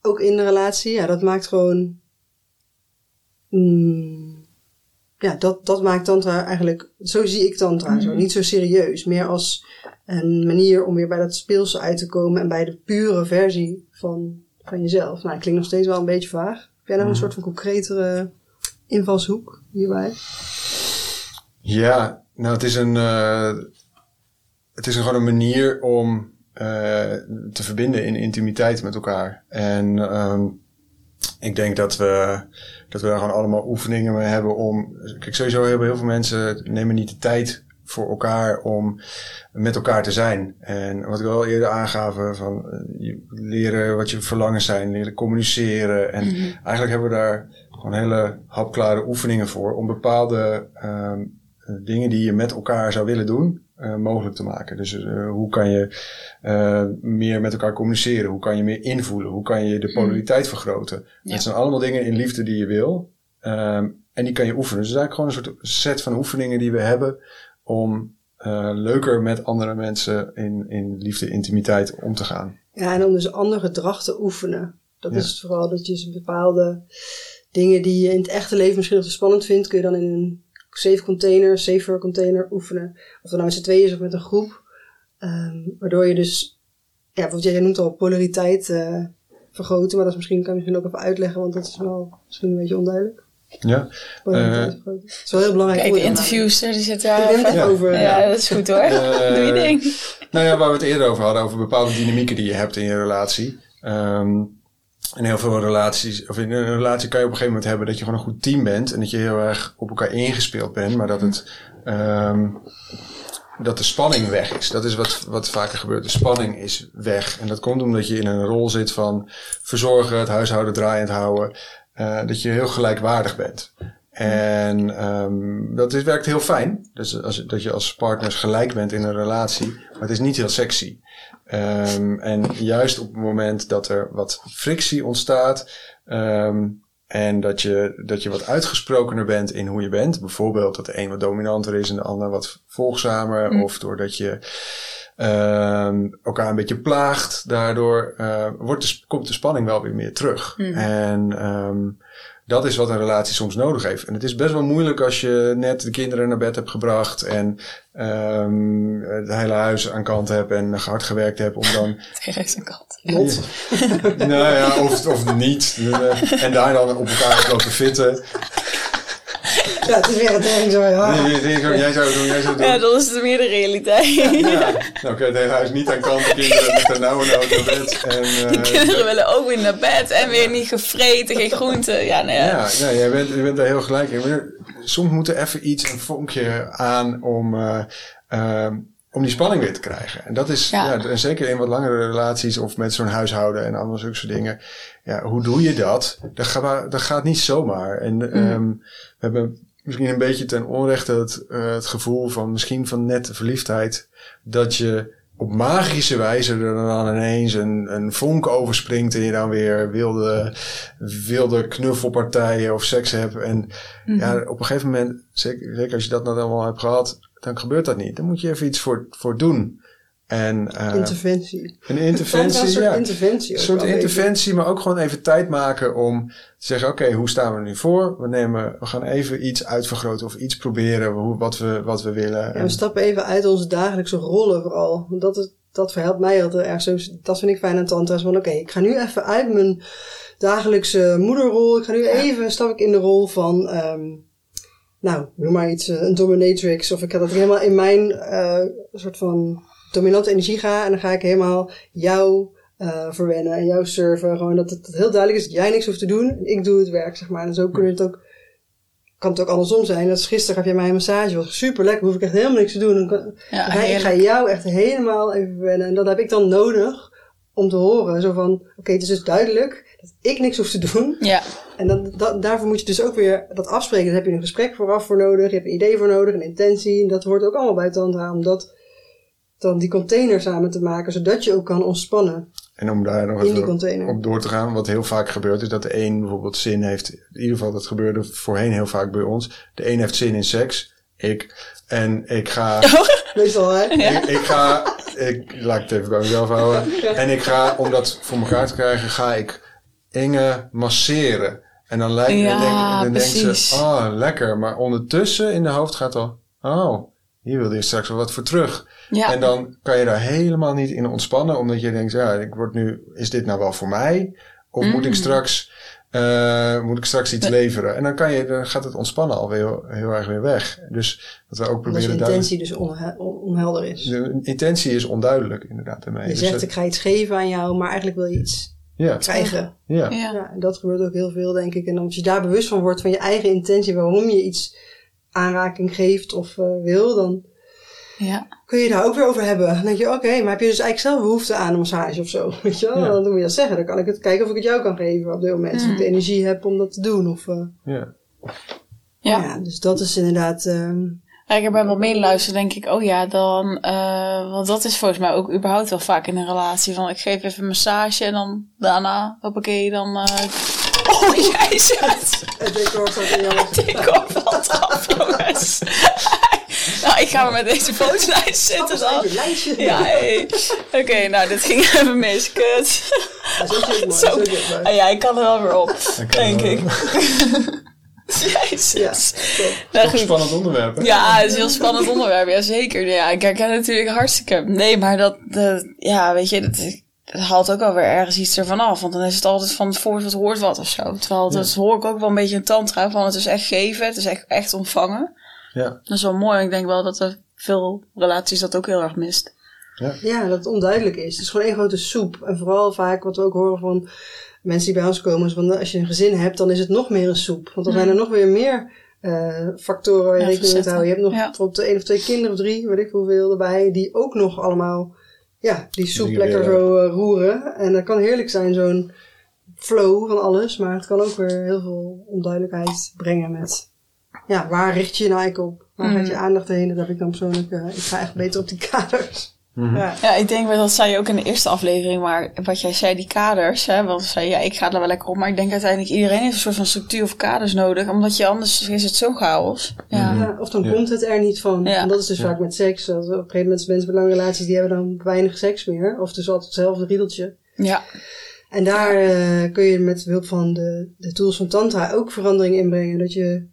Ook in de relatie, ja, dat maakt gewoon. Mm, ja, dat, dat maakt Tantra eigenlijk. Zo zie ik Tantra. Zo. Mhm. Niet zo serieus. Meer als een manier om weer bij dat speelse uit te komen en bij de pure versie van, van jezelf. Nou, dat klinkt nog steeds wel een beetje vaag. Heb jij nog een mhm. soort van concretere invalshoek hierbij? Ja, nou het is een, uh, het is gewoon een manier om uh, te verbinden in intimiteit met elkaar. En um, ik denk dat we, dat we daar gewoon allemaal oefeningen mee hebben om. Kijk, sowieso heel veel mensen nemen niet de tijd voor elkaar om met elkaar te zijn. En wat ik al eerder aangaven, van uh, leren wat je verlangens zijn, leren communiceren. En mm -hmm. eigenlijk hebben we daar gewoon hele hapklare oefeningen voor om bepaalde um, dingen die je met elkaar zou willen doen, uh, mogelijk te maken. Dus uh, hoe kan je meer met elkaar communiceren? Hoe kan je meer invoelen? Hoe kan je de hmm. polariteit vergroten? Ja. Dat zijn allemaal dingen in liefde die je wil. Um, en die kan je oefenen. Dus het is eigenlijk gewoon een soort set van oefeningen die we hebben om leuker met andere mensen in, in liefde, intimiteit om te gaan. Ja, en om dus ander gedrag te oefenen. Dat ja. is vooral dat je een bepaalde dingen die je in het echte leven misschien nog te spannend vindt, kun je dan in een safe container, safer container oefenen. Of dat nou met z'n tweeën is of met een groep. Um, waardoor je dus, ja, bijvoorbeeld jij noemt al polariteit uh, vergroten, maar dat is misschien, kan je misschien ook even uitleggen, want dat is wel misschien een beetje onduidelijk. Ja. Uh, het is wel heel belangrijk. Kijk, de interviews, die zitten daar ja. over. Ja, dat is goed hoor. Uh, *laughs* Doe je ding. Nou ja, waar we het eerder over hadden, over bepaalde dynamieken die je hebt in je relatie. Um, in heel veel relaties, of in een relatie kan je op een gegeven moment hebben dat je gewoon een goed team bent en dat je heel erg op elkaar ingespeeld bent, maar dat het, um, dat de spanning weg is. Dat is wat, wat vaker gebeurt. De spanning is weg. En dat komt omdat je in een rol zit van verzorgen, het huishouden draaiend houden, uh, dat je heel gelijkwaardig bent. En um, dat is, werkt heel fijn. Dus als, dat je als partners gelijk bent in een relatie. Maar het is niet heel sexy. Um, en juist op het moment dat er wat frictie ontstaat. Um, en dat je, dat je wat uitgesprokener bent in hoe je bent. Bijvoorbeeld dat de een wat dominanter is en de ander wat volgzamer. Mm. Of doordat je elkaar een beetje plaagt. Daardoor uh, wordt de, komt de spanning wel weer meer terug. Mm. En um, dat is wat een relatie soms nodig heeft. En het is best wel moeilijk als je net de kinderen naar bed hebt gebracht en um, het hele huis aan kant hebt en hard gewerkt hebt om dan. *laughs* Het huis aan kant. Ja. nou ja, of, of niet. *laughs* En daar dan op elkaar lopen fitten. *laughs* Ja, het is weer het ding zo, ja. Nee, nee, nee, jij zou het doen, jij zou het doen. Ja, dat is meer de realiteit. Ja, *laughs* nou oké, het hele huis niet aan kant, de kinderen met een nauwe nood naar bed. En, uh, de kinderen willen ook weer naar bed en weer niet gevreten, geen groenten. Ja, nee. Ja, ja jij bent, je bent daar heel gelijk in. Soms moet er even iets, een vonkje aan om... Uh, uh, om die spanning weer te krijgen. En dat is, ja. ja en zeker in wat langere relaties of met zo'n huishouden en allemaal zulke soort dingen. Ja, hoe doe je dat? Dat gaat, dat gaat niet zomaar. En mm. um, we hebben misschien een beetje ten onrechte het, uh, het gevoel van misschien van nette verliefdheid. Dat je op magische wijze er dan ineens een, een vonk overspringt en je dan weer wilde, wilde knuffelpartijen of seks hebt. En mm -hmm. ja, op een gegeven moment, zeker, zeker als je dat nou allemaal hebt gehad, dan gebeurt dat niet. Dan moet je even iets voor, voor doen. En, uh, interventie. Een interventie, een soort ja. interventie. Een soort interventie, maar ook gewoon even tijd maken om te zeggen: oké, okay, hoe staan we er nu voor? We, nemen, we gaan even iets uitvergroten of iets proberen hoe, wat, we, wat we willen. Ja, we stappen even uit onze dagelijkse rollen vooral. Dat, dat verhelpt mij altijd erg zo. Dat vind ik fijn aan tantra's. Van oké, okay, ik ga nu even uit mijn dagelijkse moederrol. Ik ga nu even, stap ik in de rol van. Um, nou, noem maar iets, een dominatrix. Of ik ga dat helemaal in mijn uh, soort van dominante energie ga. En dan ga ik helemaal jou uh, verwennen en jou serven. Gewoon dat het heel duidelijk is dat jij niks hoeft te doen. En ik doe het werk, zeg maar. En zo kun je het ook, kan het ook andersom zijn. Dat is gisteren gaf jij mij een massage. was super lekker. Hoef ik echt helemaal niks te doen. Dan ja, ik ga jou echt helemaal even verwennen. En dat heb ik dan nodig om te horen. Zo van, oké, okay, het is dus duidelijk dat ik niks hoef te doen. Ja. En dat, daarvoor moet je dus ook weer dat afspreken. Daar heb je een gesprek vooraf voor nodig. Je hebt een idee voor nodig, een intentie. En dat hoort ook allemaal bij tantra. Omdat dan die container samen te maken, zodat je ook kan ontspannen. En om daar nog even op door te gaan, wat heel vaak gebeurt, is dat de een bijvoorbeeld zin heeft. In ieder geval, dat gebeurde voorheen heel vaak bij ons. De een heeft zin in seks, ik. En ik ga. *laughs* Meestal, hè? Ik, ik, ga. Ik laat het even bij mezelf houden. Ja. En ik ga, om dat voor elkaar te krijgen, ga ik Inge masseren. En dan, lijkt, ja, dan, denk, dan denkt ze, oh, lekker. Maar ondertussen in de hoofd gaat al, oh, hier wilde je straks wel wat voor terug. Ja. En dan kan je daar helemaal niet in ontspannen, omdat je denkt, ja, ik word nu, is dit nou wel voor mij? Of mm. moet ik straks, uh, moet ik straks iets leveren? En dan kan je, dan gaat het ontspannen alweer heel, heel erg weer weg. Dus wat we ook proberen. Omdat de intentie dus onhe onhelder is. De intentie is onduidelijk, inderdaad. Ermee. Je dus zegt, ik ga iets geven aan jou, maar eigenlijk wil je iets ja. krijgen. Ja. ja. ja. En dat gebeurt ook heel veel, denk ik. En als je daar bewust van wordt, van je eigen intentie, waarom je iets aanraking geeft of uh, wil, dan ja. kun je daar ook weer over hebben. Dan denk je, oké, okay, maar heb je dus eigenlijk zelf behoefte aan een massage of zo? *laughs* Weet je wel? Ja. Dan moet je dat zeggen. Dan kan ik het kijken of ik het jou kan geven op dit moment. Mm. Of ik de energie heb om dat te doen. Of, uh, ja. ja. ja. Dus dat is inderdaad... Um, ik heb bij wat meer luisteren, denk ik, oh ja, dan, uh, want dat is volgens mij ook überhaupt wel vaak in een relatie. Van ik geef even een massage en dan daarna, hoppakee, dan. Uh, oh *laughs* jezus! *laughs* Het decor staat in jou. Het decor valt af, jongens. *laughs* nou, ik ga maar met deze fotolijst zitten dan. Ja, hey. Oké, okay, nou, dit ging even mis. Kut. Zo. Ah, ja, ik kan er wel weer op, denk ik. Jezus. Ja, nou, een spannend onderwerp, hè? Ja, het is een heel spannend onderwerp, ja zeker. Ja, ik herken natuurlijk hartstikke. Nee, maar dat, dat ja, weet je, dat, dat haalt ook alweer ergens iets ervan af. Want dan is het altijd van het voort wat hoort wat of zo. Terwijl dat ja. hoor ik ook wel een beetje in tantra, van het is echt geven, het is echt, echt ontvangen. Ja. Dat is wel mooi. Ik denk wel dat er veel relaties dat ook heel erg mist. Ja, ja dat het onduidelijk is. Het is gewoon één grote soep. En vooral vaak wat we ook horen van mensen die bij ons komen, is van als je een gezin hebt, dan is het nog meer een soep. Want dan zijn er nog weer meer uh, factoren waar je Ja, rekening mee te houden. Je hebt nog Ja. bijvoorbeeld één of twee kinderen of drie, weet ik hoeveel erbij, die ook nog allemaal ja, die soep Die lekker weer, zo eh, roeren. En dat kan heerlijk zijn, zo'n flow van alles. Maar het kan ook weer heel veel onduidelijkheid brengen met ja, waar richt je je nou eigenlijk op? Waar Mm. gaat je aandacht heen? Dat heb ik dan persoonlijk, eh, ik ga echt beter op die kaders. Mhm. Ja. Ja, ik denk, dat zei je ook in de eerste aflevering, maar wat jij zei, die kaders, hè, want zei ja, ik ga er wel lekker op, maar ik denk uiteindelijk iedereen heeft een soort van structuur of kaders nodig, omdat je anders is het zo'n chaos. Ja. Mhm. Ja, of dan Ja. komt het er niet van. Ja. En dat is dus Ja. vaak met seks. Dat op een gegeven moment mensen met lange relaties, die hebben dan weinig seks meer. Of dus altijd hetzelfde riedeltje. ja. En daar eh, kun je met behulp van de, de tools van Tantra ook verandering inbrengen. Dat je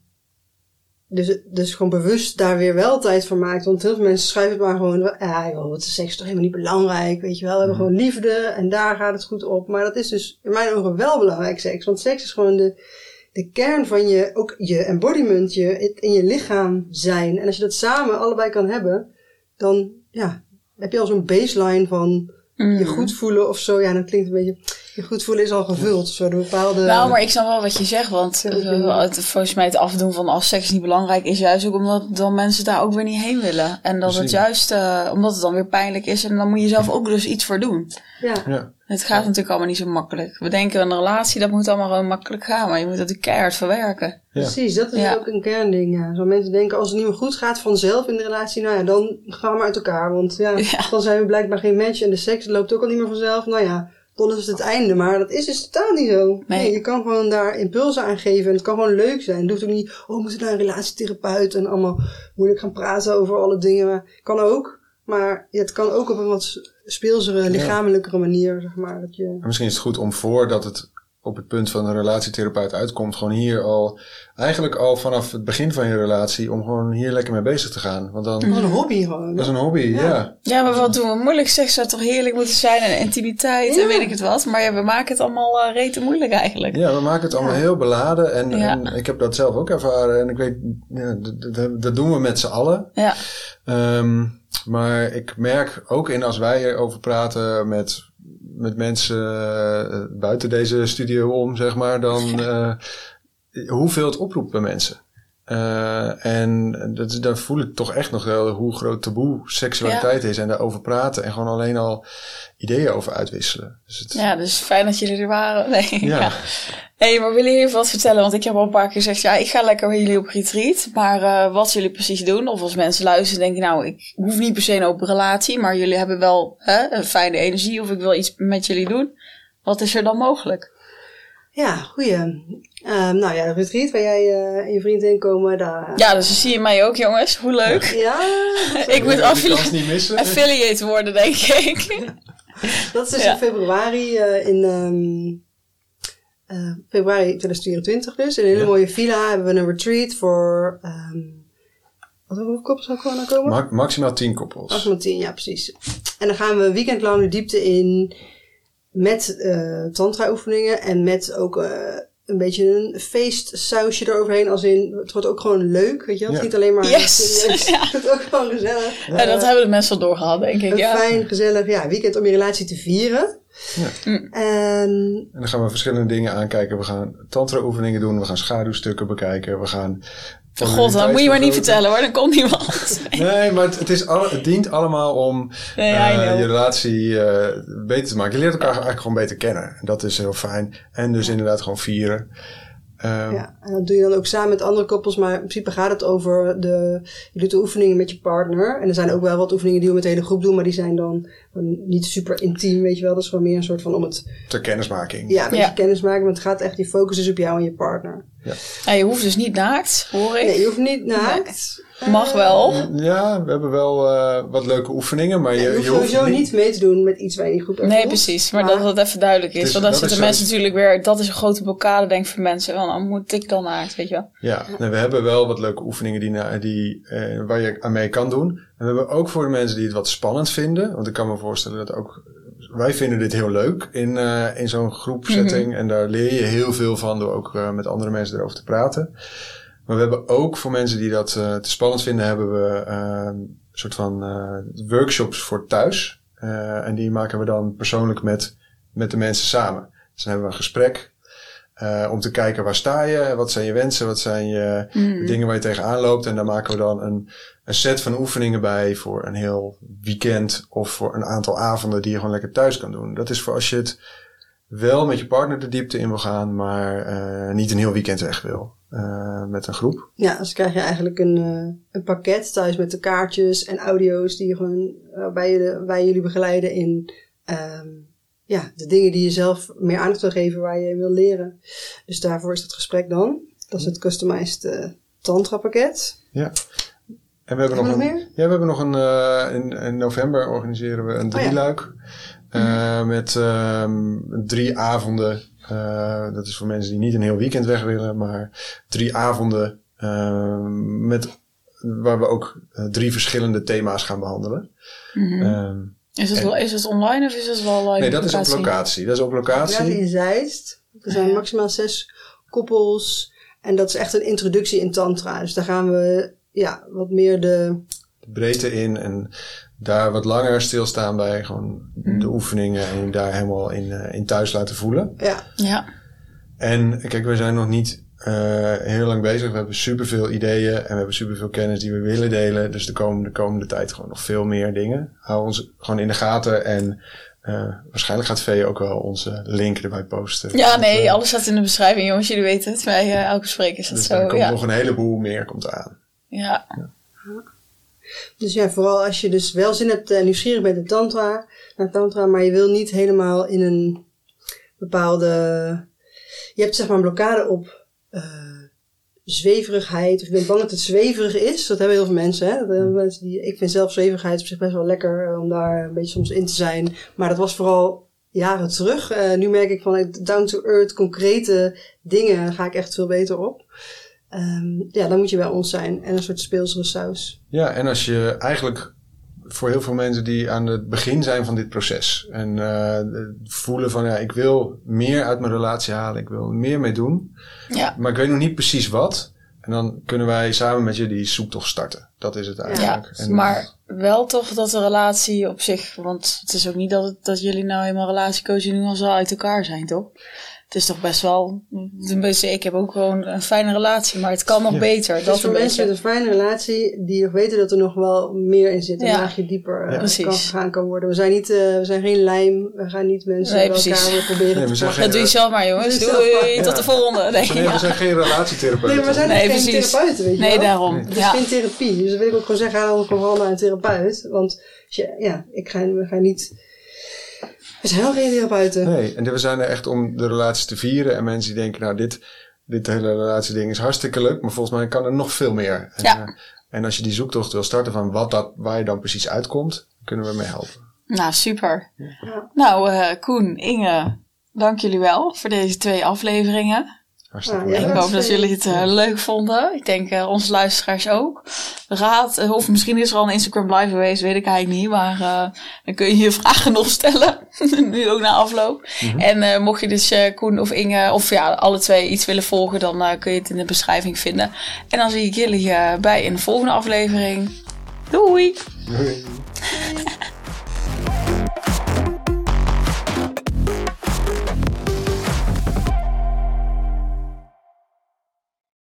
dus, dus gewoon bewust daar weer wel tijd voor maakt. Want heel veel mensen schrijven het maar gewoon, ja joh, wat is seks toch helemaal niet belangrijk, weet je wel. We hebben gewoon liefde en daar gaat het goed op. Maar dat is dus in mijn ogen wel belangrijk, seks. Want seks is gewoon de, de kern van je, ook je embodiment, je, het in je lichaam zijn. En als je dat samen allebei kan hebben, dan ja, heb je al zo'n baseline van je goed voelen of zo. Ja, dat klinkt een beetje. Je goed voelen is al gevuld. Door bepaalde. Nou, maar ik snap wel wat je zegt, want eh, het, volgens mij het afdoen van als seks niet belangrijk is, juist ook omdat dan mensen daar ook weer niet heen willen. En dat het juist, eh, omdat het dan weer pijnlijk is en dan moet je zelf ook dus iets voor doen. ja, Ja. Het gaat natuurlijk allemaal niet zo makkelijk. We denken een relatie, dat moet allemaal gewoon makkelijk gaan, maar je moet dat keihard verwerken. Ja. precies. Dat is Ja. ook een kernding. Ja. Zo mensen denken als het niet meer goed gaat vanzelf in de relatie, nou ja, dan gaan we maar uit elkaar. Want ja, *laughs* Ja. dan zijn we blijkbaar geen match en de seks loopt ook al niet meer vanzelf. Nou ja, dan is het het einde. Maar dat is dus totaal niet zo. Nee. je kan gewoon daar impulsen aan geven en het kan gewoon leuk zijn. Het hoeft ook niet, oh, we moeten naar een relatietherapeut en allemaal moeilijk gaan praten over alle dingen. Maar kan ook. Maar ja, het kan ook op een wat speelsere, lichamelijkere manier, zeg maar. Dat je... En misschien is het goed om voordat het op het punt van een relatietherapeut uitkomt, gewoon hier al, eigenlijk al vanaf het begin van je relatie, om gewoon hier lekker mee bezig te gaan. Want dan, Dat is een hobby gewoon. dat is een hobby, ja. Ja. Ja, maar wat doen we moeilijk? Seks zou toch heerlijk moeten zijn en intimiteit Ja. en weet ik het wat. Maar ja, we maken het allemaal eh rete moeilijk eigenlijk. Ja, we maken het allemaal Ja. heel beladen. En, Ja. en ik heb dat zelf ook ervaren. En ik weet, ja, dat, dat, dat doen we met z'n allen. Ja. Ehm, maar ik merk ook in als wij erover praten met, met mensen eh, buiten deze studio om, zeg maar, dan *laughs* eh, hoeveel het oproept bij mensen. Eh, en dat, daar voel ik toch echt nog wel hoe groot taboe seksualiteit is. En daarover praten en gewoon alleen al ideeën over uitwisselen. Dus het, Ja, dus fijn dat jullie er waren. Nee, ja. Ja. Hé, maar willen jullie even wat vertellen? Want ik heb al een paar keer gezegd, ja, ik ga lekker bij jullie op retreat. Maar eh, wat jullie precies doen? Of als mensen luisteren denken, nou, ik hoef niet per se een open relatie. Maar jullie hebben wel hè, een fijne energie of ik wil iets met jullie doen. Wat is er dan mogelijk? Ja, goeie. Ehm, nou ja, de retreat waar jij eh, en je vriend in komen, daar... Ja, dus dan zie je mij ook, jongens. Hoe leuk. Ja, *laughs* ik moet die affili- kans niet missen. affiliate worden, denk ik. *laughs* dat is dus Ja. in februari, eh, in ehm, eh, februari 2024 dus. In een hele Ja. mooie villa hebben we een retreat voor... ehm wat hoeveel koppels zou gewoon komen? Ma- maximaal tien koppels. Maximaal tien, ja precies. En dan gaan we een weekend lang de diepte in met eh tantra oefeningen en met ook eh, een beetje een feestsausje eroverheen. Als in, het wordt ook gewoon leuk, weet je wel. Het is Ja. niet alleen maar Yes! *laughs* serieus. Ja. Het wordt ook gewoon gezellig. Ja, dat hebben de mensen wel doorgehad, denk ik. Een Ja. fijn, gezellig ja, weekend om je relatie te vieren. Ja. Mm. En En dan gaan we verschillende dingen aankijken. We gaan tantra-oefeningen doen. We gaan schaduwstukken bekijken. We gaan... God, dat moet je maar niet vertellen hoor, dan komt niemand. *laughs* Nee, maar het, het, is alle, het dient allemaal om Nee, eh, je relatie eh, beter te maken. Je leert elkaar eigenlijk gewoon beter kennen. En dat is heel fijn. En dus inderdaad gewoon vieren. Ehm, Ja, en dat doe je dan ook samen met andere koppels. Maar in principe gaat het over de... Je doet de oefeningen met je partner. En er zijn ook wel wat oefeningen die we met de hele groep doen. Maar die zijn dan niet super intiem, weet je wel. Dat is gewoon meer een soort van om het... Ter kennismaking. Ja, een beetje Ja. kennis maken. Want het gaat echt... Je focus is op jou en je partner. Ja, je hoeft dus niet naakt, hoor ik. Nee, je hoeft niet naakt. Mag wel. Ja, we hebben wel eh, wat leuke oefeningen. Maar je, Je, je hoeft hoeft sowieso niet mee te doen met iets waar je die groep over Nee, voelt. precies. Maar, dat dat even duidelijk is. Dus Want dan zitten mensen zo- natuurlijk weer... Dat is een grote blokkade, denk ik, voor mensen. Want dan moet ik dan naakt, weet je wel. Ja, nee, we hebben wel wat leuke oefeningen die, die, eh, waar je aan mee kan doen. En we hebben ook voor de mensen die het wat spannend vinden. Want ik kan me voorstellen dat ook... Wij vinden dit heel leuk in, eh, in zo'n groepsetting. En daar leer je heel veel van door ook eh, met andere mensen erover te praten. Maar we hebben ook voor mensen die dat eh, te spannend vinden... hebben we eh, een soort van workshops voor thuis. En die maken we dan persoonlijk met, met de mensen samen. Dus dan hebben we een gesprek... eh, om te kijken waar sta je, wat zijn je wensen, wat zijn je Mm. dingen waar je tegenaan loopt. En daar maken we dan een, een set van oefeningen bij voor een heel weekend of voor een aantal avonden die je gewoon lekker thuis kan doen. Dat is voor als je het wel met je partner de diepte in wil gaan, maar eh, niet een heel weekend weg wil. eh, met een groep. Ja, dus krijg je eigenlijk een, eh, een pakket thuis met de kaartjes en audio's die je gewoon, waarbij, je de, wij jullie begeleiden in ehm, ja, de dingen die je zelf meer aandacht wil geven, waar je wil leren. Dus daarvoor is dat gesprek dan. Dat is het customized eh, tantra pakket. Ja. En we hebben, nog we een, nog meer? Ja, we hebben nog een. eh, in, in november organiseren we een Oh ja. drieluik. eh, Met ehm, drie avonden. dat is voor mensen die niet een heel weekend weg willen, maar drie avonden. ehm, met, waar we ook drie verschillende thema's gaan behandelen. Ehm, Is, het, en- wel- is het online of is het wel live? nee, dat is op locatie? Dat is op Ja, locatie. in Zeist. Er zijn Ja. maximaal zes koppels. En dat is echt een introductie in tantra. Dus daar gaan we ja, wat meer de... de breedte in en daar wat langer stilstaan bij gewoon de oefeningen en daar helemaal in, eh, in thuis laten voelen. Ja, Ja. En kijk, we zijn nog niet eh, heel lang bezig. We hebben superveel ideeën en we hebben superveel kennis die we willen delen. Dus de komende, komende tijd gewoon nog veel meer dingen. Hou ons gewoon in de gaten en eh, waarschijnlijk gaat Vee ook wel onze link erbij posten. ja, Want, nee, eh, alles staat in de beschrijving, jongens. Jullie weten het. Bij eh, elke spreker is dat Dus er zo. komt Ja. nog een heleboel meer komt aan. ja. dus ja, vooral als je dus wel zin hebt en nieuwsgierig bent in tantra, naar tantra, maar je wil niet helemaal in een bepaalde... Je hebt zeg maar een blokkade op eh, zweverigheid. Of je bent bang dat het zweverig is. Dat hebben heel veel mensen. Hè? Hebben mensen die, ik vind zelf zweverigheid op zich best wel lekker eh, om daar een beetje soms in te zijn. Maar dat was vooral jaren terug. Eh, nu merk ik van down to earth, concrete dingen ga ik echt veel beter op. Ehm, ja, dan moet je bij ons zijn. En een soort speelsere saus. Ja, en als je eigenlijk voor heel veel mensen die aan het begin zijn van dit proces en eh, voelen van ja, ik wil meer uit mijn relatie halen, ik wil er meer mee doen, Ja. maar ik weet nog niet precies wat. En dan kunnen wij samen met je die zoektocht starten. Dat is het Ja, eigenlijk. En- maar wel toch dat de relatie op zich... Want het is ook niet dat, het- dat jullie nou helemaal als we al uit elkaar zijn, toch? Het is toch best wel... tenminste, Ik heb ook gewoon een fijne relatie, maar het kan nog Ja. beter. Dat Dat is voor mensen beetje. met een fijne relatie die nog weten dat er nog wel meer in zit. Een Ja. laagje dieper eh, Ja. Kan gegaan kan worden. We zijn, niet, eh, we zijn geen lijm. We gaan niet mensen Nee, bij elkaar weer proberen Nee, we. Dat doe je zelf maar, jongens. Doe je zelf Doei, tot de volgende. Nee, Nee, ja. we zijn geen relatietherapeuten. Nee, we zijn Nee, ook geen therapeuten, weet je nee wel. daarom. Nee. Het is Ja. geen therapie. Dus dat wil ik ook gewoon zeggen. Ga dan vooral naar een therapeut. Want als je, ja, ik ga, we gaan niet... We zijn wel geen therapeuten. Nee, en we zijn er echt om de relaties te vieren. En mensen die denken, nou, dit, dit hele relatieding is hartstikke leuk. Maar volgens mij kan er nog veel meer. En, Ja. eh, en als je die zoektocht wil starten van wat dat, waar je dan precies uitkomt, kunnen we mee helpen. Nou, super. Ja. Nou, eh, Koen, Inge, dank jullie wel voor deze twee afleveringen. Hartstikke Ja, ja. Ik hoop dat jullie het eh, leuk vonden. Ik denk eh, onze luisteraars ook. Raad, eh, of misschien is er al een Instagram live geweest, weet ik eigenlijk niet. Maar eh, dan kun je je *laughs* vragen nog stellen. *laughs* nu ook na afloop. En eh, mocht je dus eh, Koen of Inge, of ja, alle twee iets willen volgen, dan eh, kun je het in de beschrijving vinden. En dan zie ik jullie eh, bij een volgende aflevering. Doei! Doei.